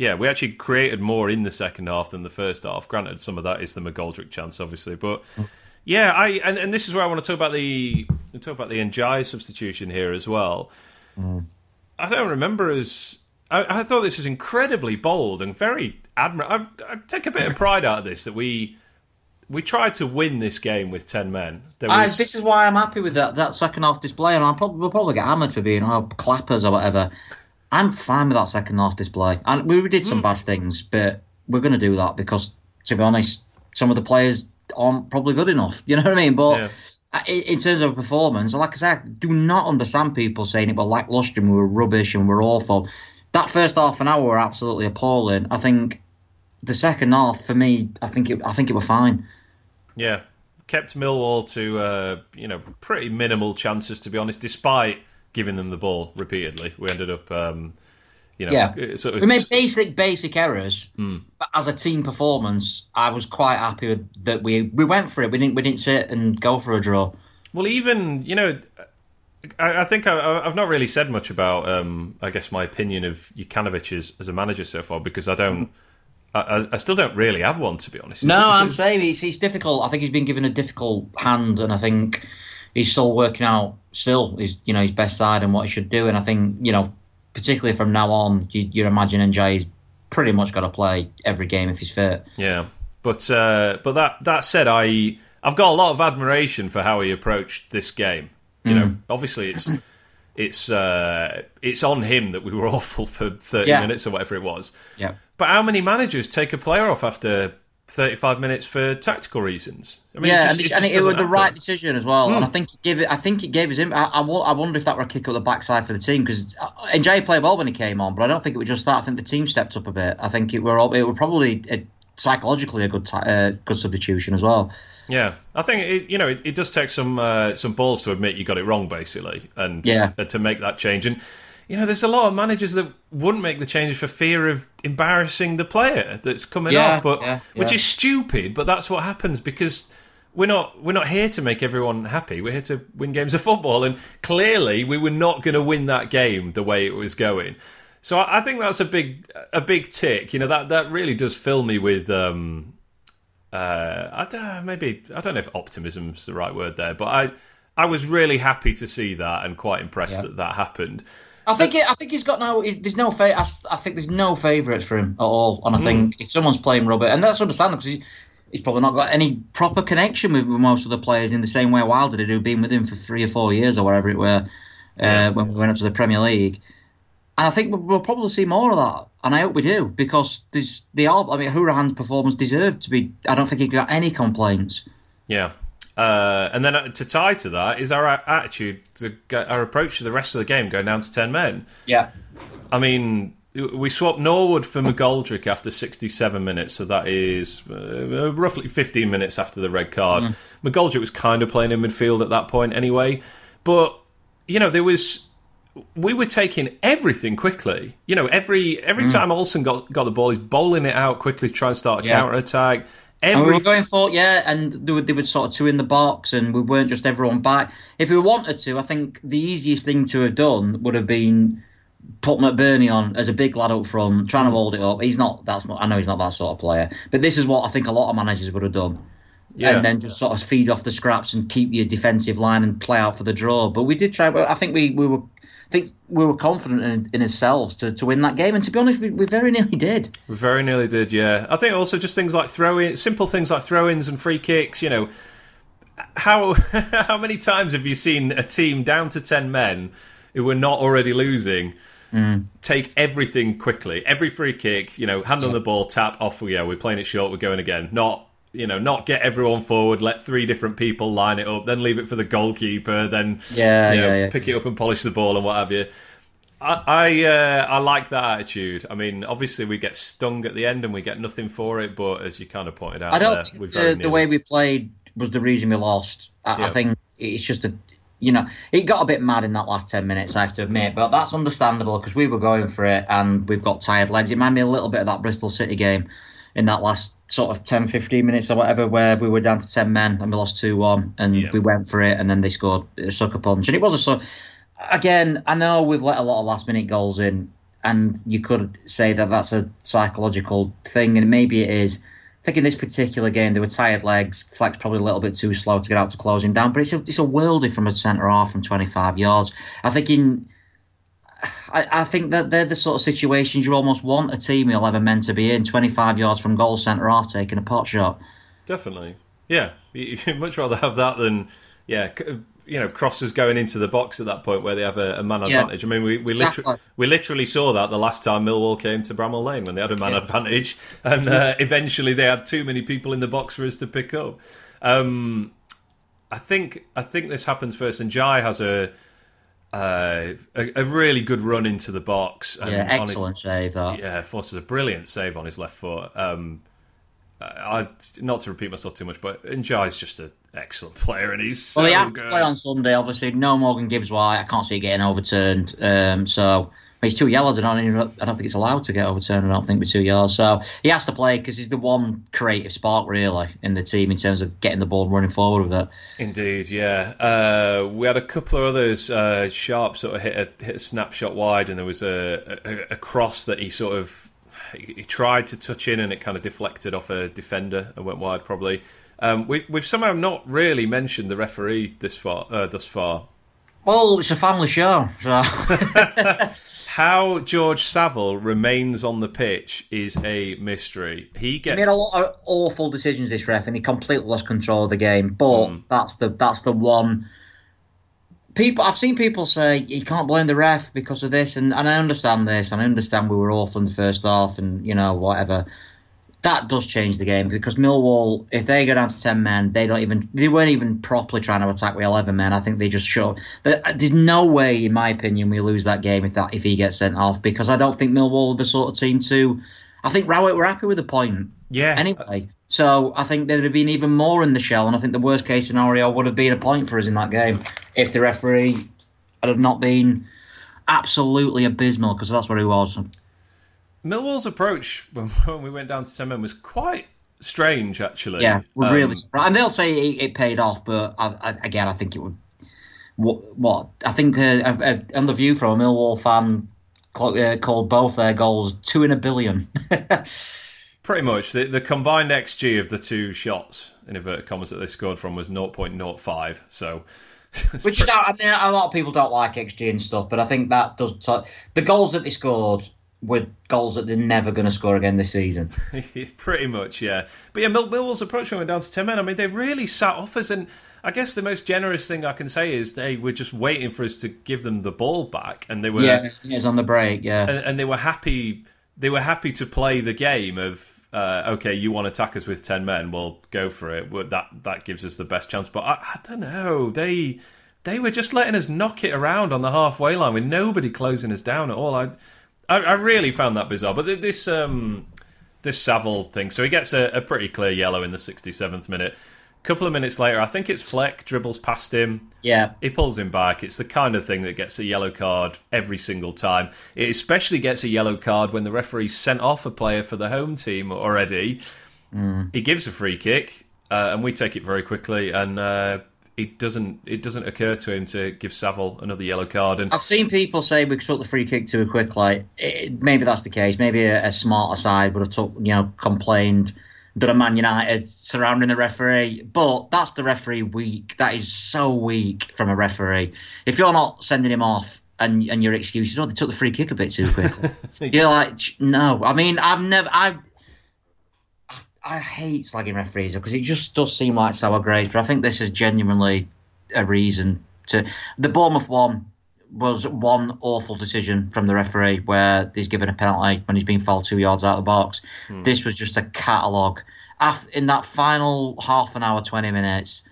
yeah, we actually created more in the second half than the first half. Granted, some of that is the McGoldrick chance, obviously. But mm. yeah, I and, and this is where I want to talk about the talk about the Ndiaye substitution here as well. Mm. I don't remember as. I, I thought this was incredibly bold and very admirable. I, I take a bit of pride out of this that we we tried to win this game with ten men. There I, this is why I'm happy with that that second half display, and I'll probably we'll probably get hammered for being oh, clappers or whatever. I'm fine with that second half display, and we did some bad things, but we're going to do that because, to be honest, some of the players aren't probably good enough. You know what I mean? But Yeah. In in terms of performance, like I said, I do not understand people saying it were lacklustre and we were rubbish and we're awful. That first half an hour were absolutely appalling. I think the second half, for me, I think it, I think it were fine. yeah, kept Millwall to uh, you know pretty minimal chances to be honest, despite giving them the ball repeatedly. We ended up, um, you know, Yeah. sort of We made basic, basic errors, Hmm. but as a team performance, I was quite happy with that. We we went for it. We didn't we didn't sit and go for a draw. Well, even you know, I, I think I, I've not really said much about, um, I guess, my opinion of Jokanovic as, as a manager so far because I don't, I, I- I still don't really have one to be honest. No, It's- I'm it's- saying he's, he's difficult. I think he's been given a difficult hand, and I think he's still working out still his you know his best side and what he should do. And I think you know, particularly from now on, you, you imagine Ndiaye's pretty much got to play every game if he's fit. Yeah, but uh, but that that said, I I've got a lot of admiration for how he approached this game. You know, obviously it's it's uh, it's on him that we were awful for thirty Yeah. minutes or whatever it was. Yeah. But how many managers take a player off after thirty-five minutes for tactical reasons? I mean, yeah, just- and, it, just and it, doesn't was the right decision as well. Hmm. And I think it gave it. I think it gave him. I, I, I wonder if that were a kick up the backside for the team because Ndiaye played well when he came on, but I don't think it was just that. I think the team stepped up a bit. I think it were all- it were probably a, psychologically a good uh, good substitution as well. Yeah, I think it, you know it, it does take some uh, some balls to admit you got it wrong, basically, and Yeah. uh, to make that change. And you know, there's a lot of managers that wouldn't make the change for fear of embarrassing the player that's coming Yeah, off, but yeah, which is stupid. But that's what happens because we're not we're not here to make everyone happy. We're here to win games of football, and clearly we were not going to win that game the way it was going. So I, I think that's a big a big tick. You know that that really does fill me with. Um, uh, I don't maybe I don't know if optimism's the right word there, but I I was really happy to see that and quite impressed Yeah. that that happened. I think it, I think he's got no. There's no fa- I, I think there's no favourites for him at all. And I think if someone's playing rubber, and that's understandable because he, he's probably not got any proper connection with, with most of the players in the same way Wilder did, who'd been with him for three or four years or whatever it were uh, when we went up to the Premier League. And I think we'll, we'll probably see more of that, and I hope we do because there's the I mean, Hourihane's performance deserved to be. I don't think he got any complaints. Yeah. Uh, and then uh, to tie to that is our attitude, to, our approach to the rest of the game, going down to ten men. Yeah. I mean, we swapped Norwood for McGoldrick after 67 minutes, so that is uh, roughly 15 minutes after the red card. McGoldrick was kind of playing in midfield at that point anyway, but you know there was we were taking everything quickly. You know, every every time Olsen got got the ball, he's bowling it out quickly, to try and start a Yeah. counter attack. And we were going for yeah, and they were, they were sort of two in the box, and we weren't just everyone back. If we wanted to, I think the easiest thing to have done would have been put McBurnie on as a big lad up front, trying to hold it up. He's not. That's not. I know he's not that sort of player, but this is what I think a lot of managers would have done. Yeah. And then just sort of feed off the scraps and keep your defensive line and play out for the draw. But we did try. I think we, we were. I think we were confident in, in ourselves to, to win that game, and to be honest, we, we very nearly did. We very nearly did, yeah. I think also just things like throw in, simple things like throw ins and free kicks. You know, how how many times have you seen a team down to ten men who were not already losing mm. take everything quickly, every free kick, you know, hand on the ball, tap off we go. We're playing it short. We're going again. Not you know, not get everyone forward, let three different people line it up, then leave it for the goalkeeper, then Yeah, you know, yeah, yeah. pick it up and polish the ball and what have you. I I, uh, I like that attitude. I mean, obviously we get stung at the end and we get nothing for it, but as you kind of pointed out, I don't there, the, the way we played was the reason we lost. I, Yeah. I think it's just a, you know, it got a bit mad in that last 10 minutes, I have to admit, but that's understandable because we were going for it and we've got tired legs. It reminded me a little bit of that Bristol City game in that last sort of 10, 15 minutes or whatever, where we were down to 10 men and we lost 2 1 and Yeah. we went for it and then they scored a sucker punch. And it was a so again, I know we've let a lot of last minute goals in, and you could say that that's a psychological thing, and maybe it is. I think in this particular game, they were tired legs. Fleck's probably a little bit too slow to get out to close him down, but it's a, it's a worldie from a centre half from 25 yards. I think in. I, I think that they're the sort of situations you almost want a team you're ever meant to be in. 25 yards from goal, centre half taking a pot shot. Definitely, yeah. You- You'd much rather have that than yeah. You know, crosses going into the box at that point where they have a, a man Yeah. advantage. I mean, we we, Exactly. literally we literally saw that the last time Millwall came to Bramall Lane when they had a man advantage, and uh, eventually they had too many people in the box for us to pick up. Um, I think I think this happens first, and Ndiaye has a uh, a, a really good run into the box. And Yeah, on his- excellent save that. yeah, forces a brilliant save on his left foot. Um, I not to repeat myself too much, but Ndiaye's just an excellent player, and he's so Well, he has good. to play on Sunday. Obviously, no Morgan Gibbs White. I can't see it getting overturned. Um, so he's two yellows. I don't, even, I don't think it's allowed to get overturned. I don't think with two yellows. So he has to play because he's the one creative spark really in the team in terms of getting the ball and running forward with it. Indeed, yeah. Uh, we had a couple of others. Uh, Sharp sort of hit a hit a snapshot wide, and there was a, a, a cross that he sort of he he tried to touch in, and it kind of deflected off a defender and went wide. Probably. Um, we, we've somehow not really mentioned the referee this far. Uh, thus far, Well, it's a family show. So. How George Saville remains on the pitch is a mystery. He He made a lot of awful decisions this ref, and he completely lost control of the game. But Mm. that's the that's the one. People, I've seen people say you can't blame the ref because of this, and, and I understand this, and I understand we were awful in the first half, and you know whatever. That does change the game because Millwall, if they go down to ten men, they don't even they weren't even properly trying to attack with eleven men. I think they just show that there's no way, in my opinion, we lose that game if that if he gets sent off because I don't think Millwall are the sort of team to. I think Rowett were happy with the point yeah. anyway. So I think there'd have been even more in the shell, and I think the worst case scenario would have been a point for us in that game if the referee had not been absolutely abysmal because that's what he was. Millwall's approach when, when we went down to ten men was quite strange, actually. Yeah, we're Um, really surprised. And they'll say it, it paid off, but I, I, again, I think it would. What? what I think uh, uh, on the view from a Millwall fan uh, called both their goals two in a billion. Pretty much. The, the combined XG of the two shots, in inverted commas, that they scored from was 0.05. So. Which is, I mean, a lot of people don't like XG and stuff, but I think that does. T- the goals that they scored were goals that they're never going to score again this season. Pretty much, yeah. But yeah, Mill- Millwall's approach when we went down to 10 men, I mean, they really sat off us. And I guess the most generous thing I can say is they were just waiting for us to give them the ball back. And they were. Yeah, it was on the break. Yeah, and, and they were happy. They were happy to play the game of uh, okay, you want to attack us with ten men, well, go for it. That that gives us the best chance. But I, I don't know. They they were just letting us knock it around on the halfway line with nobody closing us down at all. I I, I really found that bizarre. But this um this Saville thing, so he gets a, a pretty clear yellow in the sixty seventh minute. A couple of minutes later, I think it's Fleck dribbles past him. yeah. He pulls him back. It's the kind of thing that gets a yellow card every single time. It especially gets a yellow card when the referee sent off a player for the home team already. He gives a free kick, uh, and we take it very quickly. And uh, it doesn't it doesn't occur to him to give Saville another yellow card. And I've seen people say we took the free kick too quickly. It, eh, maybe that's the case. Maybe a, a smarter side would have took, you know, complained, done a Man United surrounding the referee. But that's the referee weak. That is so weak from a referee. If you're not sending him off and and your excuse is, oh, they took the free kick a bit too quickly. you're like, no. I mean, I've never, I've. I- hate slagging referees because it just does seem like sour grapes. But I think this is genuinely a reason to. The Bournemouth one was one awful decision from the referee where he's given a penalty when he's been fouled two yards out of the box. Hmm. This was just a catalogue. In that final half an hour, 20 minutes,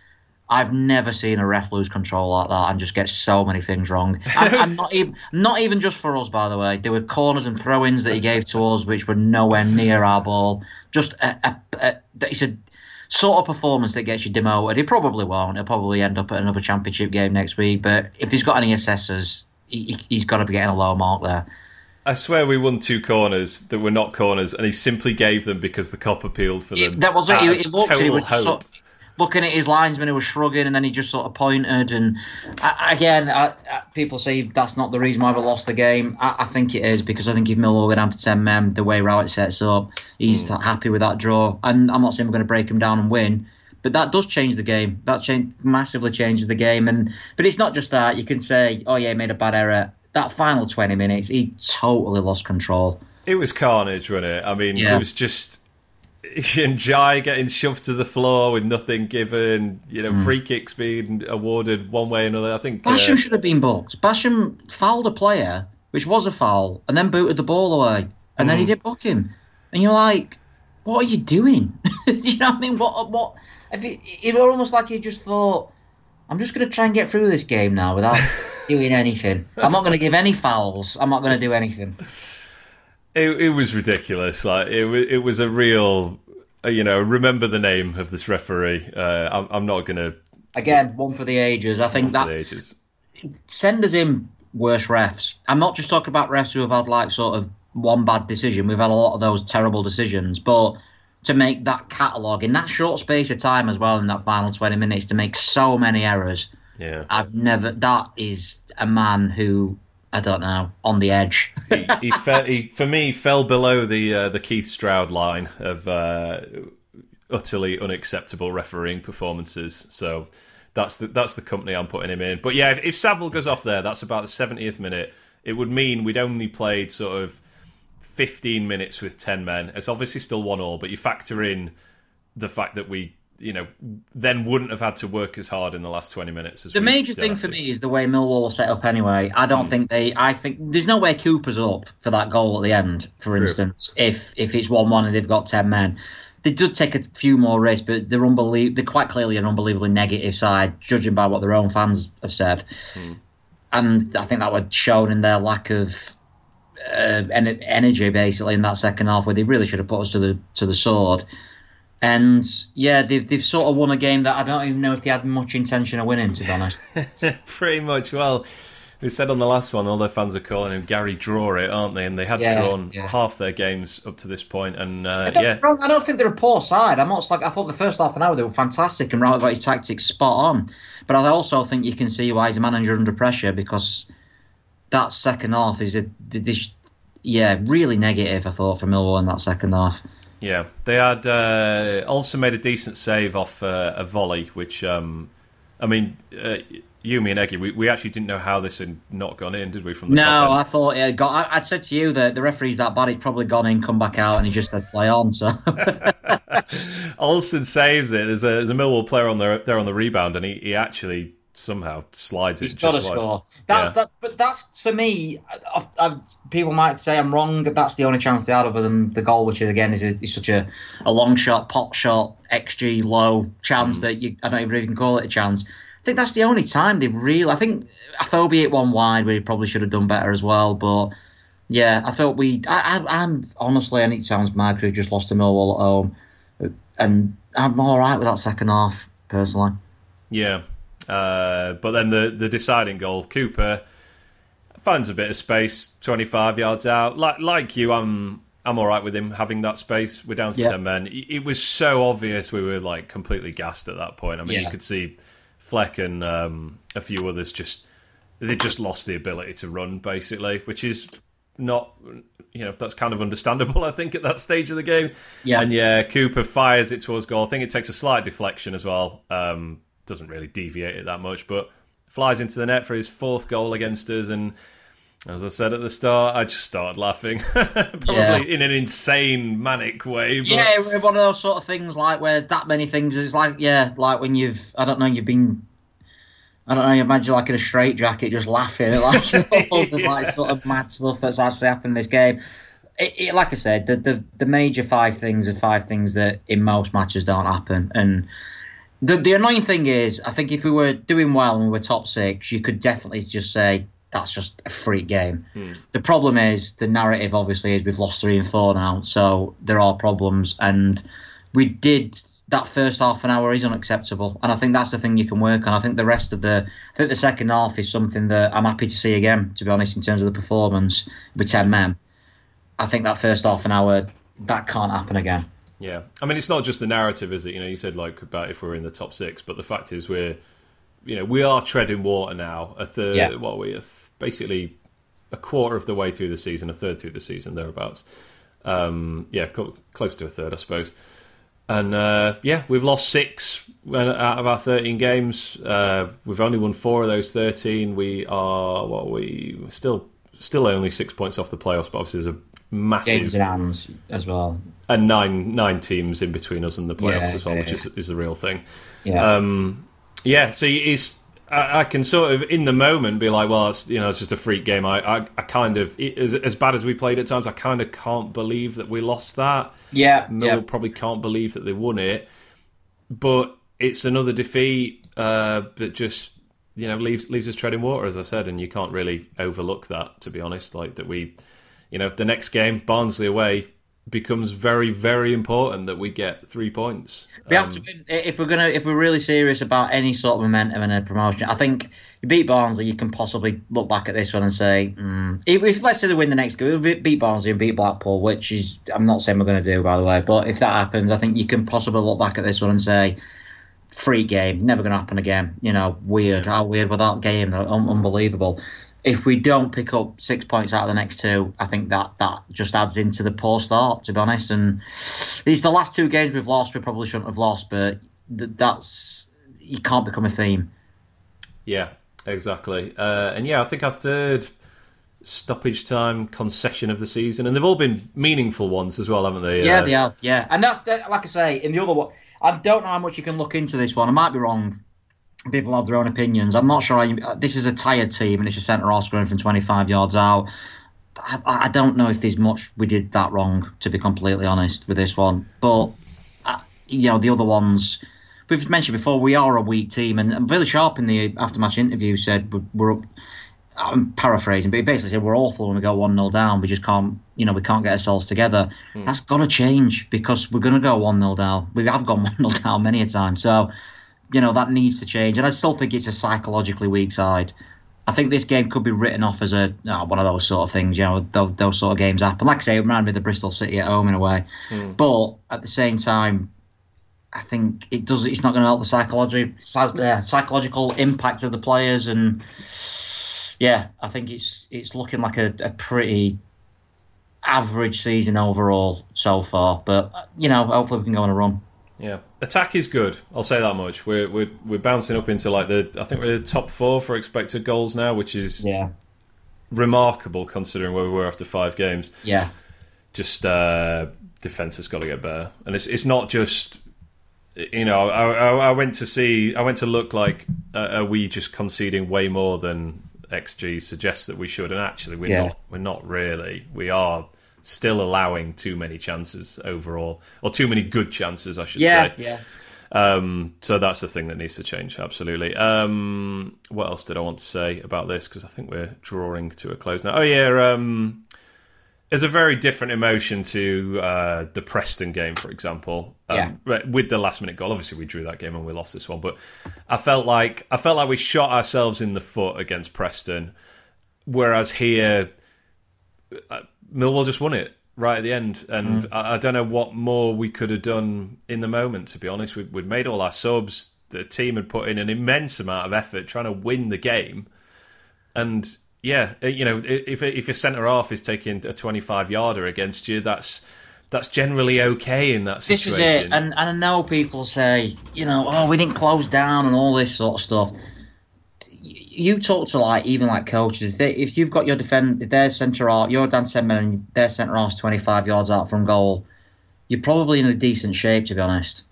I've never seen a ref lose control like that and just get so many things wrong. And, and not even not even just for us, by the way. There were corners and throw-ins that he gave to us which were nowhere near our ball. Just a, a, a it's a sort of performance that gets you demoted. He probably won't. He'll probably end up at another championship game next week. But if he's got any assessors, he, he's got to be getting a low mark there. I swear we won two corners that were not corners, and he simply gave them because the Kop appealed for them. It, that was it. He, he looked. He was hope. Looking at his linesman who was shrugging, and then he just sort of pointed. And I, again, I, people say that's not the reason why we lost the game. I, think it is because I think if Millwall go down to ten men, the way Rowett sets up, he's mm. happy with that draw. And I'm not saying we're going to break him down and win. But that does change the game. That change, massively changes the game. And but it's not just that. You can say, "Oh yeah, he made a bad error." that final 20 minutes, he totally lost control. It was carnage, wasn't it? I mean, yeah. it was just Ndiaye getting shoved to the floor with nothing given, you know, mm. free kicks being awarded one way or another. I think Basham uh, should have been booked. Basham fouled a player, which was a foul, and then booted the ball away, and mm. then he hmm. did book him. And you're like, what are you doing? you know what I mean? What what? If it, it was almost like he just thought, I'm just going to try and get through this game now without doing anything. I'm not going to give any fouls. I'm not going to do anything. It, it was ridiculous. Like it, it was a real, uh, you know, remember the name of this referee. Uh, I'm, I'm, not going to. Again, one for the ages. I think that ages. send us in worse refs. I'm not just talking about refs who have had like sort of one bad decision. We've had a lot of those terrible decisions, but to make that catalogue in that short space of time as well in that final 20 minutes to make so many errors yeah. I've never. That is a man who I don't know on the edge. he, he, he, for me fell below the uh, the Keith Stroud line of uh, utterly unacceptable refereeing performances. So that's the that's the company I'm putting him in. But yeah, if, if Saville goes off there, that's about the 70th minute. It would mean we'd only played sort of 15 minutes with 10 men. It's obviously still one all, but you factor in the fact that we you know, then wouldn't have had to work as hard in the last 20 minutes. As the major thing for me is the way Millwall set up anyway. I don't mm. think they, I think there's no way Cooper's up for that goal at the end, for True. instance, if if it's 1 1 and they've got 10 men. They did take a few more risks, but they're unbelievable. They're quite clearly an unbelievably negative side, judging by what their own fans have said. Mm. And I think that was shown in their lack of uh, energy, basically, in that second half, where they really should have put us to the to the sword. And yeah, they've they've sort of won a game that I don't even know if they had much intention of winning. To be honest, pretty much. Well, we said on the last one, all their fans are calling him Gary Draw it, aren't they? And they had yeah, drawn yeah. half their games up to this point, and uh, I yeah, I don't think they're a poor side. I'm not like I thought the first half an hour they were fantastic and right about his tactics spot on. But I also think you can see why he's a manager under pressure because that second half is a this, yeah really negative. I thought for Millwall in that second half. Yeah, they had uh, also made a decent save off uh, a volley, which um, I mean, uh, you, me, and Eggy, we, we actually didn't know how this had not gone in, did we? From the no, I thought it had got. I, would said to you that the referee's that bad; he'd probably gone in, come back out, and he just said play on. So Olsen saves it. There's a, there's a Millwall player on there there on the rebound, and he, he actually somehow slides He's it. got to score. That's yeah. that, but that's to me. I, I, people might say I'm wrong. That's the only chance they had other than the goal, which is, again is, a, is such a, a long shot, pot shot, xG low chance mm. that you I don't even, even call it a chance. I think that's the only time they really. I think Afobe hit one wide where he probably should have done better as well, but. Yeah, I thought we. I, I, am honestly, and it sounds mad, we just lost to Millwall at home, and I'm all right with that second half personally. Yeah, uh, but then the the deciding goal, Cooper finds a bit of space, twenty five yards out. Like like you, I'm I'm all right with him having that space. We're down to yeah. ten men. It was so obvious we were like completely gassed at that point. I mean, yeah. you could see Fleck and um, a few others just they just lost the ability to run basically, which is not you know that's kind of understandable I think at that stage of the game. Yeah, and yeah, Cooper fires it towards goal. I think it takes a slight deflection as well. Um, doesn't really deviate it that much, but flies into the net for his fourth goal against us. And as I said at the start, I just started laughing, probably yeah. in an insane, manic way. But... Yeah, one of those sort of things like where that many things is like, yeah, like when you've, I don't know, you've been. I don't know. You imagine like in a straight jacket, just laughing at like all this like sort of mad stuff that's actually happened in this game. It, it, like I said, the, the the major five things are five things that in most matches don't happen, and The the annoying thing is, I think if we were doing well and we were top six, you could definitely just say that's just a freak game. Hmm. The problem is the narrative obviously is we've lost three and four now, so there are problems, and we did that first half an hour is unacceptable, and I think that's the thing you can work on. I think the rest of the, I think the second half is something that I'm happy to see again. To be honest, in terms of the performance with ten men, I think that first half an hour that can't happen again. Yeah, I mean, it's not just the narrative, is it? You know, you said like about if we're in the top six, but the fact is we're, you know, we are treading water now. A third, Yeah. what are we? A th- basically a quarter of the way through the season, a third through the season, thereabouts. Um, yeah, co- close to a third, I suppose. And uh, yeah, we've lost six out of our 13 games. Uh, we've only won four of those 13. We are what are we we're still still only six points off the playoffs, but obviously there's a massive Games in hands as well. and nine nine teams in between us and the playoffs Yeah, as well, yeah, which is is the real thing. Yeah. Um, yeah, so it's I, I can sort of in the moment be like, well, it's you know, it's just a freak game. I I, I kind of it, as, as bad as we played at times, I kind of can't believe that we lost that. yeah. Mill yeah. probably can't believe that they won it, but it's another defeat uh, that just you know leaves leaves us treading water, as I said, and you can't really overlook that. To be honest, like that we, you know, the next game Barnsley away becomes very very important that we get three points. We have Um, to win if we're gonna if we're really serious about any sort of momentum in a promotion. I think you beat Barnsley, you can possibly look back at this one and say, mm, if, if let's say they win the next game, we beat Barnsley and beat Blackpool, which is I'm not saying we're going to do by the way, but if that happens, I think you can possibly look back at this one and say, free game, never going to happen again. You know, weird, how weird with that game, Un- unbelievable. If we don't pick up six points out of the next two, I think that that just adds into the poor start, to be honest. And these the last two games we've lost, we probably shouldn't have lost, but th- that's you can't become a theme. Yeah, exactly. Uh, and yeah, I think our third stoppage time concession of the season, and they've all been meaningful ones as well, haven't they? Yeah, Uh, they have. Yeah, and that's the, like I say in the other one. I don't know how much you can look into this one. I might be wrong. People have their own opinions. I'm not sure. I, this is a tired team, and it's a centre half scoring from 25 yards out. I, I don't know if there's much we did that wrong, to be completely honest with this one. But uh, you know, the other ones we've mentioned before, we are a weak team, and, and Billy Sharp in the after-match interview said we're, we're up. I'm paraphrasing, but he basically said we're awful when we go one 0 down. We just can't, you know, we can't get ourselves together. That's got to change because we're going to go one 0 down. We have gone one 0 down many a time, so you know that needs to change. And I still think it's a psychologically weak side. I think this game could be written off as a oh, one of those sort of things. You know, those, those sort of games happen. Like I say, it reminded me of the Bristol City at home in a way. But at the same time, I think it does. It's not going to help the psychology, uh, psychological impact of the players, and yeah, I think it's it's looking like a, a pretty average season overall so far. But you know, hopefully we can go on a run. Yeah, attack is good. I'll say that much. We're we're we're bouncing up into like the I think we're the top four for expected goals now, which is Yeah, remarkable considering where we were after five games. yeah, Just uh, defense has got to get better, and it's it's not just you know I, I, I went to see I went to look like uh, are we just conceding way more than XG suggests that we should, and actually we're Yeah. not we're not really. We are still allowing too many chances overall, or too many good chances, I should yeah, say. yeah. Um, so that's the thing that needs to change, absolutely. Um, what else did I want to say about this? Because I think we're drawing to a close now. Oh, yeah. Um, there's a very different emotion to uh, the Preston game, for example. Um, With the last minute goal, obviously we drew that game and we lost this one, but I felt like I felt like we shot ourselves in the foot against Preston, whereas here uh, Millwall just won it right at the end, and I, I don't know what more we could have done in the moment. To be honest, we, we'd made all our subs. The team had put in an immense amount of effort trying to win the game, and yeah, uh, you know, if if your centre half is taking a twenty-five yarder against you, that's that's generally okay in that situation. This is it, and, and I know people say, you know, oh, we didn't close down and all this sort of stuff. You talk to like even like coaches. If, they, if you've got your defend, if their centre out, your Dan Sedman and their centre half's twenty five yards out from goal, you're probably in a decent shape to be honest.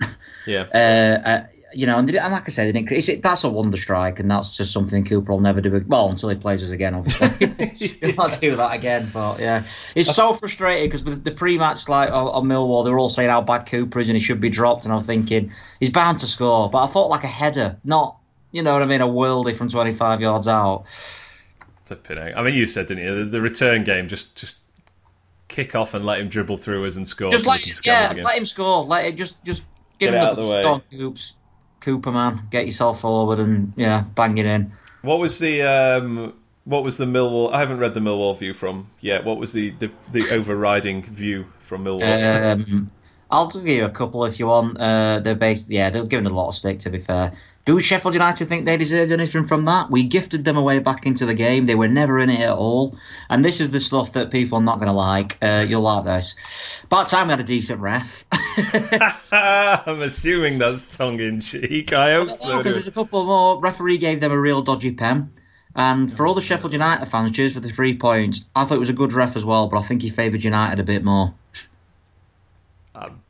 yeah, uh, uh, you know, and, and like I said, it, that's a wonder strike, and that's just something Cooper will never do. Well, until he plays us again, obviously. He'll not do that again. But yeah, it's so frustrating because with the pre-match, like on, on Millwall, they were all saying how bad Cooper is and he should be dropped, and I'm thinking he's bound to score. But I thought like a header, not you know what I mean, a worldie from 25 yards out. I mean, you said, didn't you? The, the return game just just kick off and let him dribble through us and score. Just let him, yeah, let him score. Let him just just give Get him the, the, the way. Coops. Cooper man, get yourself forward and yeah, bang it in. What was the um, what was the Millwall? I haven't read the Millwall view from yet. What was the the, the overriding view from Millwall? Um, I'll give you a couple if you want. Uh, they're based, yeah, they're given a lot of stick. To be fair, do Sheffield United think they deserved anything from that? We gifted them away back into the game. They were never in it at all. And this is the stuff that people are not going to like. Uh, you'll like this. About time we had a decent ref. I'm assuming that's tongue in cheek. I hope so. Because there's a couple more. Referee gave them a real dodgy pen. And for all the Sheffield United fans, cheers for the three points. I thought it was a good ref as well, but I think he favoured United a bit more.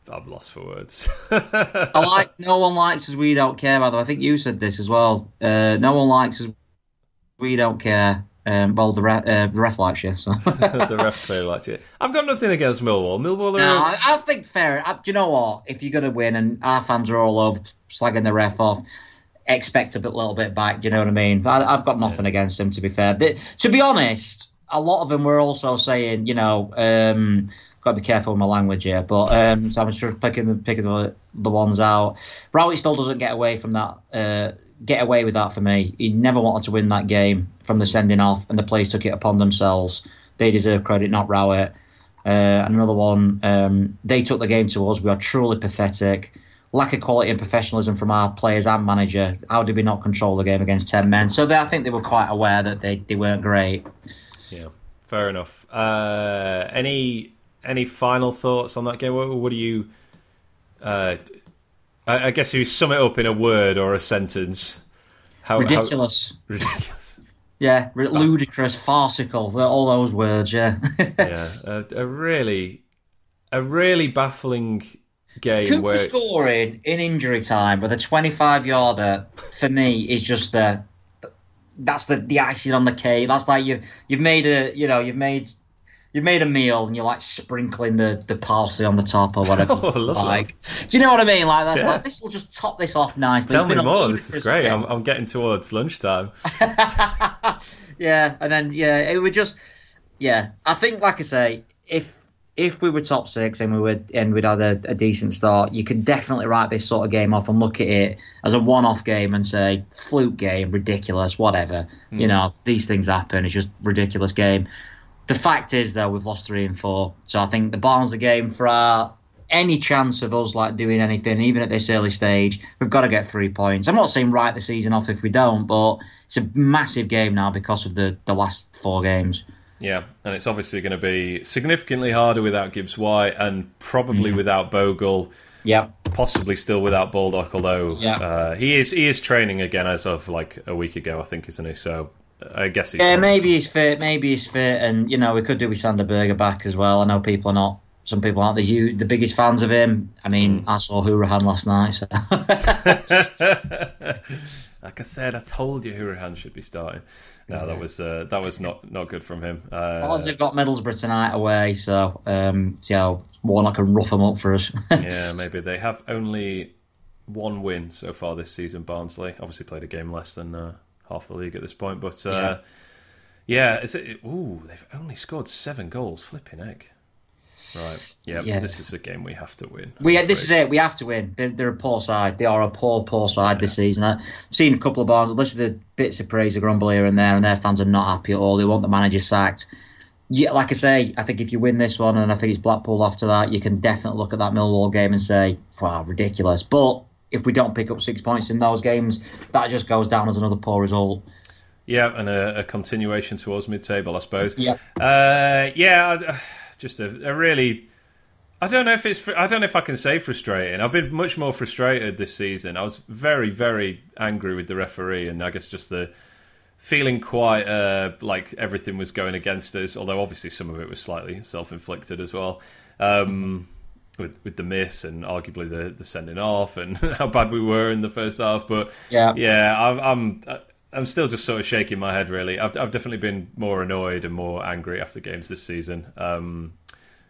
I'm, lost for words. I like no one likes us, we don't care. By the way, I think you said this as well. Uh, no one likes us, we don't care. Um, well, the, ref, uh, the ref likes you. So. the ref clearly likes you. I've got nothing against Millwall. Millwall. Are no, I, I, think fair. I, do you know what? If you're going to win, and our fans are all over slagging the ref off, expect a bit, little bit back. Do you know what I mean? I, have got nothing yeah. against them. To be fair, they, to be honest, a lot of them were also saying, you know. Um, got to be careful with my language here. But um, so I'm just picking the picking the, the ones out. Rowett still doesn't get away from that. Uh, get away with that for me. He never wanted to win that game from the sending off, and the players took it upon themselves. They deserve credit, not Rowett. Uh, another one, um, they took the game to us. We are truly pathetic. Lack of quality and professionalism from our players and manager. How did we not control the game against 10 men? So they, I think they were quite aware that they, they weren't great. Yeah, fair enough. Uh, any any final thoughts on that game? What, what do you? Uh, I, I, guess you sum it up in a word or a sentence. How ridiculous! How, ridiculous. Yeah, ludicrous, farcical. All those words. Yeah. yeah, a, a, really, a really baffling game. Cooper where scoring in injury time with a twenty-five yarder for me is just the. That's the the icing on the cake. That's like you you've made a you know you've made you've made a meal and you're like sprinkling the, the parsley on the top or whatever. oh, like, do you know what I mean? Like that's yeah. like this will just top this off nicely. Tell me more. This is great. I'm, I'm, getting towards lunchtime. yeah, and then yeah, it would just yeah. I think like I say, if if we were top six and we would and we'd had a, a, decent start, you could definitely write this sort of game off and look at it as a one-off game and say fluke game, ridiculous, whatever. Mm. You hmm. know, these things happen. It's just ridiculous game. The fact is, though, we've lost three and four. So I think the Barnsley game for our any chance of us like doing anything, even at this early stage, we've got to get three points. I'm not saying write the season off if we don't, but it's a massive game now because of the the last four games. Yeah, and it's obviously going to be significantly harder without Gibbs White and probably mm. without Bogle. Yeah, possibly still without Baldock, although yeah. uh, he is he is training again as of like a week ago, I think, isn't he? So I guess yeah, maybe he's fit. Maybe he's fit, and you know we could do with Sander Berge back as well. I know people are not. Some people aren't the the biggest fans of him. I mean, mm. I saw Hourihane last night. So. like I said, I told you Hourihane should be starting. No, yeah. that was uh, that was not, not good from him. Uh, well, they've got Middlesbrough tonight away, so um, see how Warnock can rough them up for us. yeah, maybe they have only one win so far this season. Barnsley obviously played a game less than uh, half the league at this point. But uh, yeah, yeah it, ooh, they've only scored seven goals. Flipping egg. Right. Yeah, yeah. This is a game we have to win. we this is it. We have to win. They're, they're, a poor side. They are a poor, poor side yeah. this season. I've seen a couple of bars. Listen to bits of praise of grumble here and there, and their fans are not happy at all. They want the manager sacked. Yeah, like I say, I think if you win this one, and I think it's Blackpool after that, you can definitely look at that Millwall game and say, "Wow, ridiculous." But if we don't pick up six points in those games, that just goes down as another poor result. Yeah, and a, a continuation towards mid-table, I suppose. Yeah, uh, yeah, just a, a, really. I don't know if it's. I don't know if I can say frustrating. I've been much more frustrated this season. I was very, very angry with the referee, and I guess just the feeling quite uh, like everything was going against us. Although obviously some of it was slightly self-inflicted as well. Um, with with the miss and arguably the the sending off and how bad we were in the first half. But Yeah. yeah, I'm. I'm I'm still just sort of shaking my head. Really, I've I've definitely been more annoyed and more angry after games this season. Um,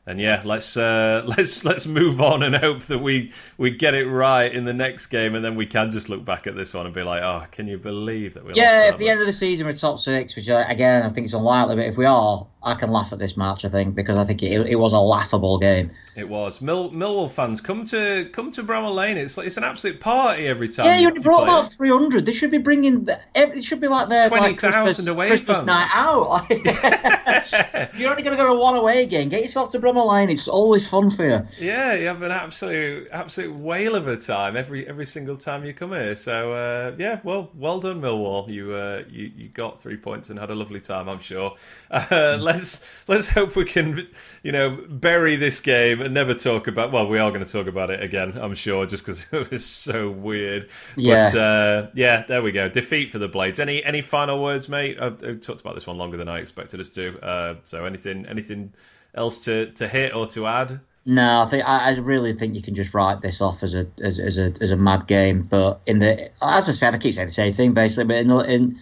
and yeah, let's uh, let's let's move on and hope that we we get it right in the next game, and then we can just look back at this one and be like, oh, can you believe that we? Yeah, at the end of the season we're top six, which uh, again I think is unlikely. But if we are, I can laugh at this match. I think because I think it, it was a laughable game. It was Mill, Millwall fans come to come to Bramall Lane. It's like it's an absolute party every time. Yeah, you you, only brought about three hundred. They should be bringing. The, it should be like their like 20,000 Christmas, away Christmas fans. night out. you're only going to go to one away game, get yourself to Bramall Lane. It's always fun for you. Yeah, you have an absolute absolute whale of a time every every single time you come here. So uh, yeah, well well done Millwall. You uh, you you got three points and had a lovely time. I'm sure. Uh, let's let's hope we can you know bury this game and never talk about. Well, we are going to talk about it again. I'm sure, just because it was so weird. Yeah. But uh, yeah, there we go. Defeat for the Blades. Any any final words, mate? I've, I've talked about this one longer than I expected us to. Uh, so anything anything else to to hit or to add? No, I think I, really think you can just write this off as a as, as a as a mad game. But in the as I said, I keep saying the same thing basically. But in the in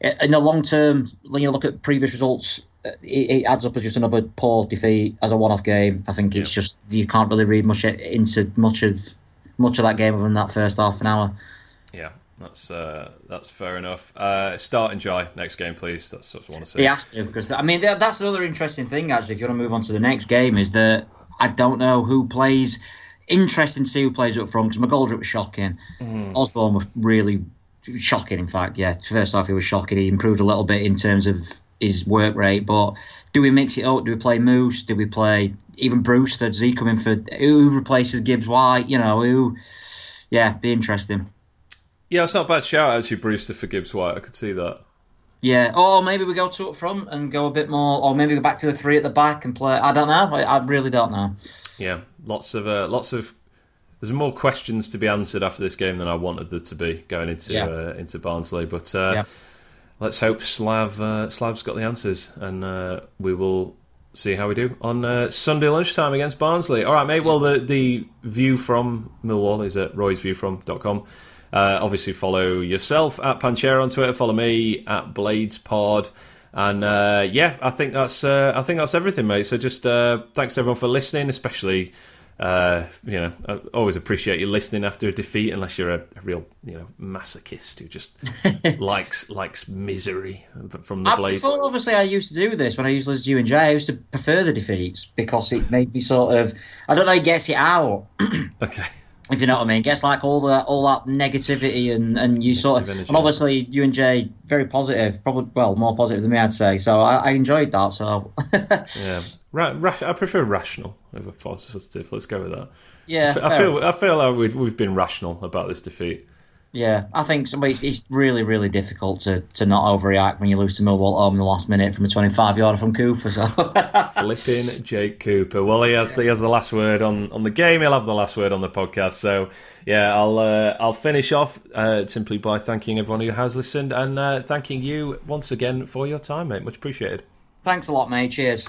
in the long term, when you look at previous results, it, it adds up as just another poor defeat as a one-off game. I think it's Yeah. just you can't really read much into much of much of that game other than that first half an hour. Yeah, that's uh, that's fair enough. Uh, start enjoy next game, please. That's what I want to say. He has to because I mean that's another interesting thing actually. If you want to move on to the next game, is that I don't know who plays. Interesting to see who plays up front because McGoldrick was shocking. Osborne was really shocking. In fact, yeah, first half he was shocking. He improved a little bit in terms of his work rate, but do we mix it up? Do we play Mousset? Do we play even Brewster? Does he come in for who replaces Gibbs White? You know who? Yeah, be interesting. Yeah, it's not a bad shout actually, Brewster for Gibbs White. I could see that. Yeah, or maybe we go two up front and go a bit more, or maybe go back to the three at the back and play. I don't know. I, I really don't know. Yeah, lots of uh, lots of. There's more questions to be answered after this game than I wanted there to be going into Yeah. uh, into Barnsley, but uh, Yeah. let's hope Slav uh, Slav's got the answers, and uh, we will see how we do on uh, Sunday lunchtime against Barnsley. All right, mate. Well, the the view from Millwall is at roysviewfrom.com. Uh, obviously, follow yourself at Panchera on Twitter. Follow me at BladesPod. And uh, yeah, I think that's uh, I think that's everything, mate. So just uh, thanks everyone for listening, especially uh, you know I always appreciate you listening after a defeat, unless you're a, a real you know masochist who just likes likes misery from the I blades. prefer, obviously, I used to do this when I used to listen to you and Jay. I used to prefer the defeats because it made me sort of, I don't know, it gets it out. Okay, If you know what I mean, gets like all that all that negativity and and you sort of energy. and obviously you and Jay very positive, probably well more positive than me, I'd say. So I, I enjoyed that. So yeah, ra- ra- I prefer rational over positive. Let's go with that. yeah, I feel I feel like we've, we've been rational about this defeat. Yeah, I think somebody, it's, really, really difficult to, to not overreact when you lose to Millwall at home in the last minute from a 25 yarder from Cooper. So Flipping Jake Cooper. Well, he has he has the last word on, on the game. He'll have the last word on the podcast. So yeah, I'll uh, I'll finish off uh, simply by thanking everyone who has listened and uh, thanking you once again for your time, mate. Much appreciated. thanks a lot, mate. Cheers.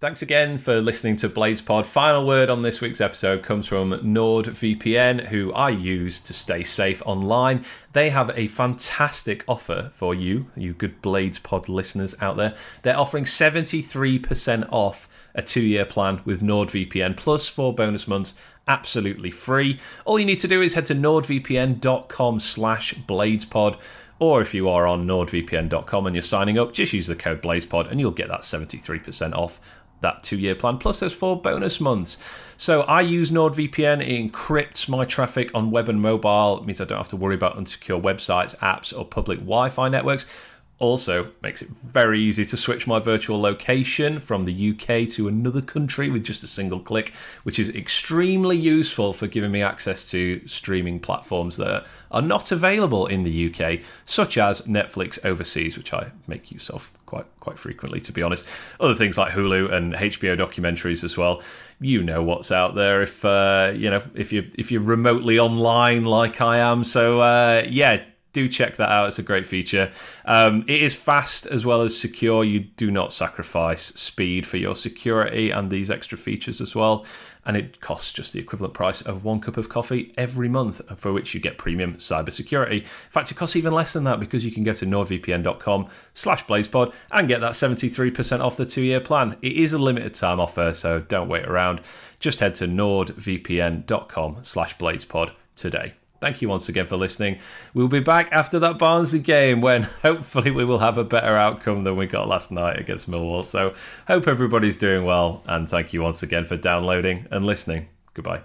Thanks again for listening to Blades Pod. Final word on this week's episode comes from NordVPN, who I use to stay safe online. They have a fantastic offer for you, you good Blades Pod listeners out there. They're offering 73% off a two year plan with NordVPN plus four bonus months absolutely free. All you need to do is head to nordvpn.com slash bladespod or if you are on nordvpn.com and you're signing up, just use the code BladesPod and you'll get that 73% off that two year plan. Plus, there's four bonus months. So I use NordVPN. It encrypts my traffic on web and mobile. It means I don't have to worry about unsecure websites, apps, or public Wi Fi networks. Also, makes it very easy to switch my virtual location from the UK to another country with just a single click, which is extremely useful for giving me access to streaming platforms that are not available in the UK, such as Netflix overseas, which I make use of quite quite frequently, to be honest. Other things like Hulu and HBO documentaries as well. You know what's out there if uh, you know if you if you're remotely online like I am. So uh, yeah do check that out. It's a great feature. Um, it is fast as well as secure. You do not sacrifice speed for your security and these extra features as well. And it costs just the equivalent price of one cup of coffee every month, for which you get premium cybersecurity. In fact, it costs even less than that because you can go to nordvpn.com slash bladespod and get that 73% off the two-year plan. It is a limited time offer, so don't wait around. Just head to nordvpn.com slash bladespod today. Thank you once again for listening. We'll be back after that Barnsley game when hopefully we will have a better outcome than we got last night against Millwall. So, hope everybody's doing well, and thank you once again for downloading and listening. Goodbye.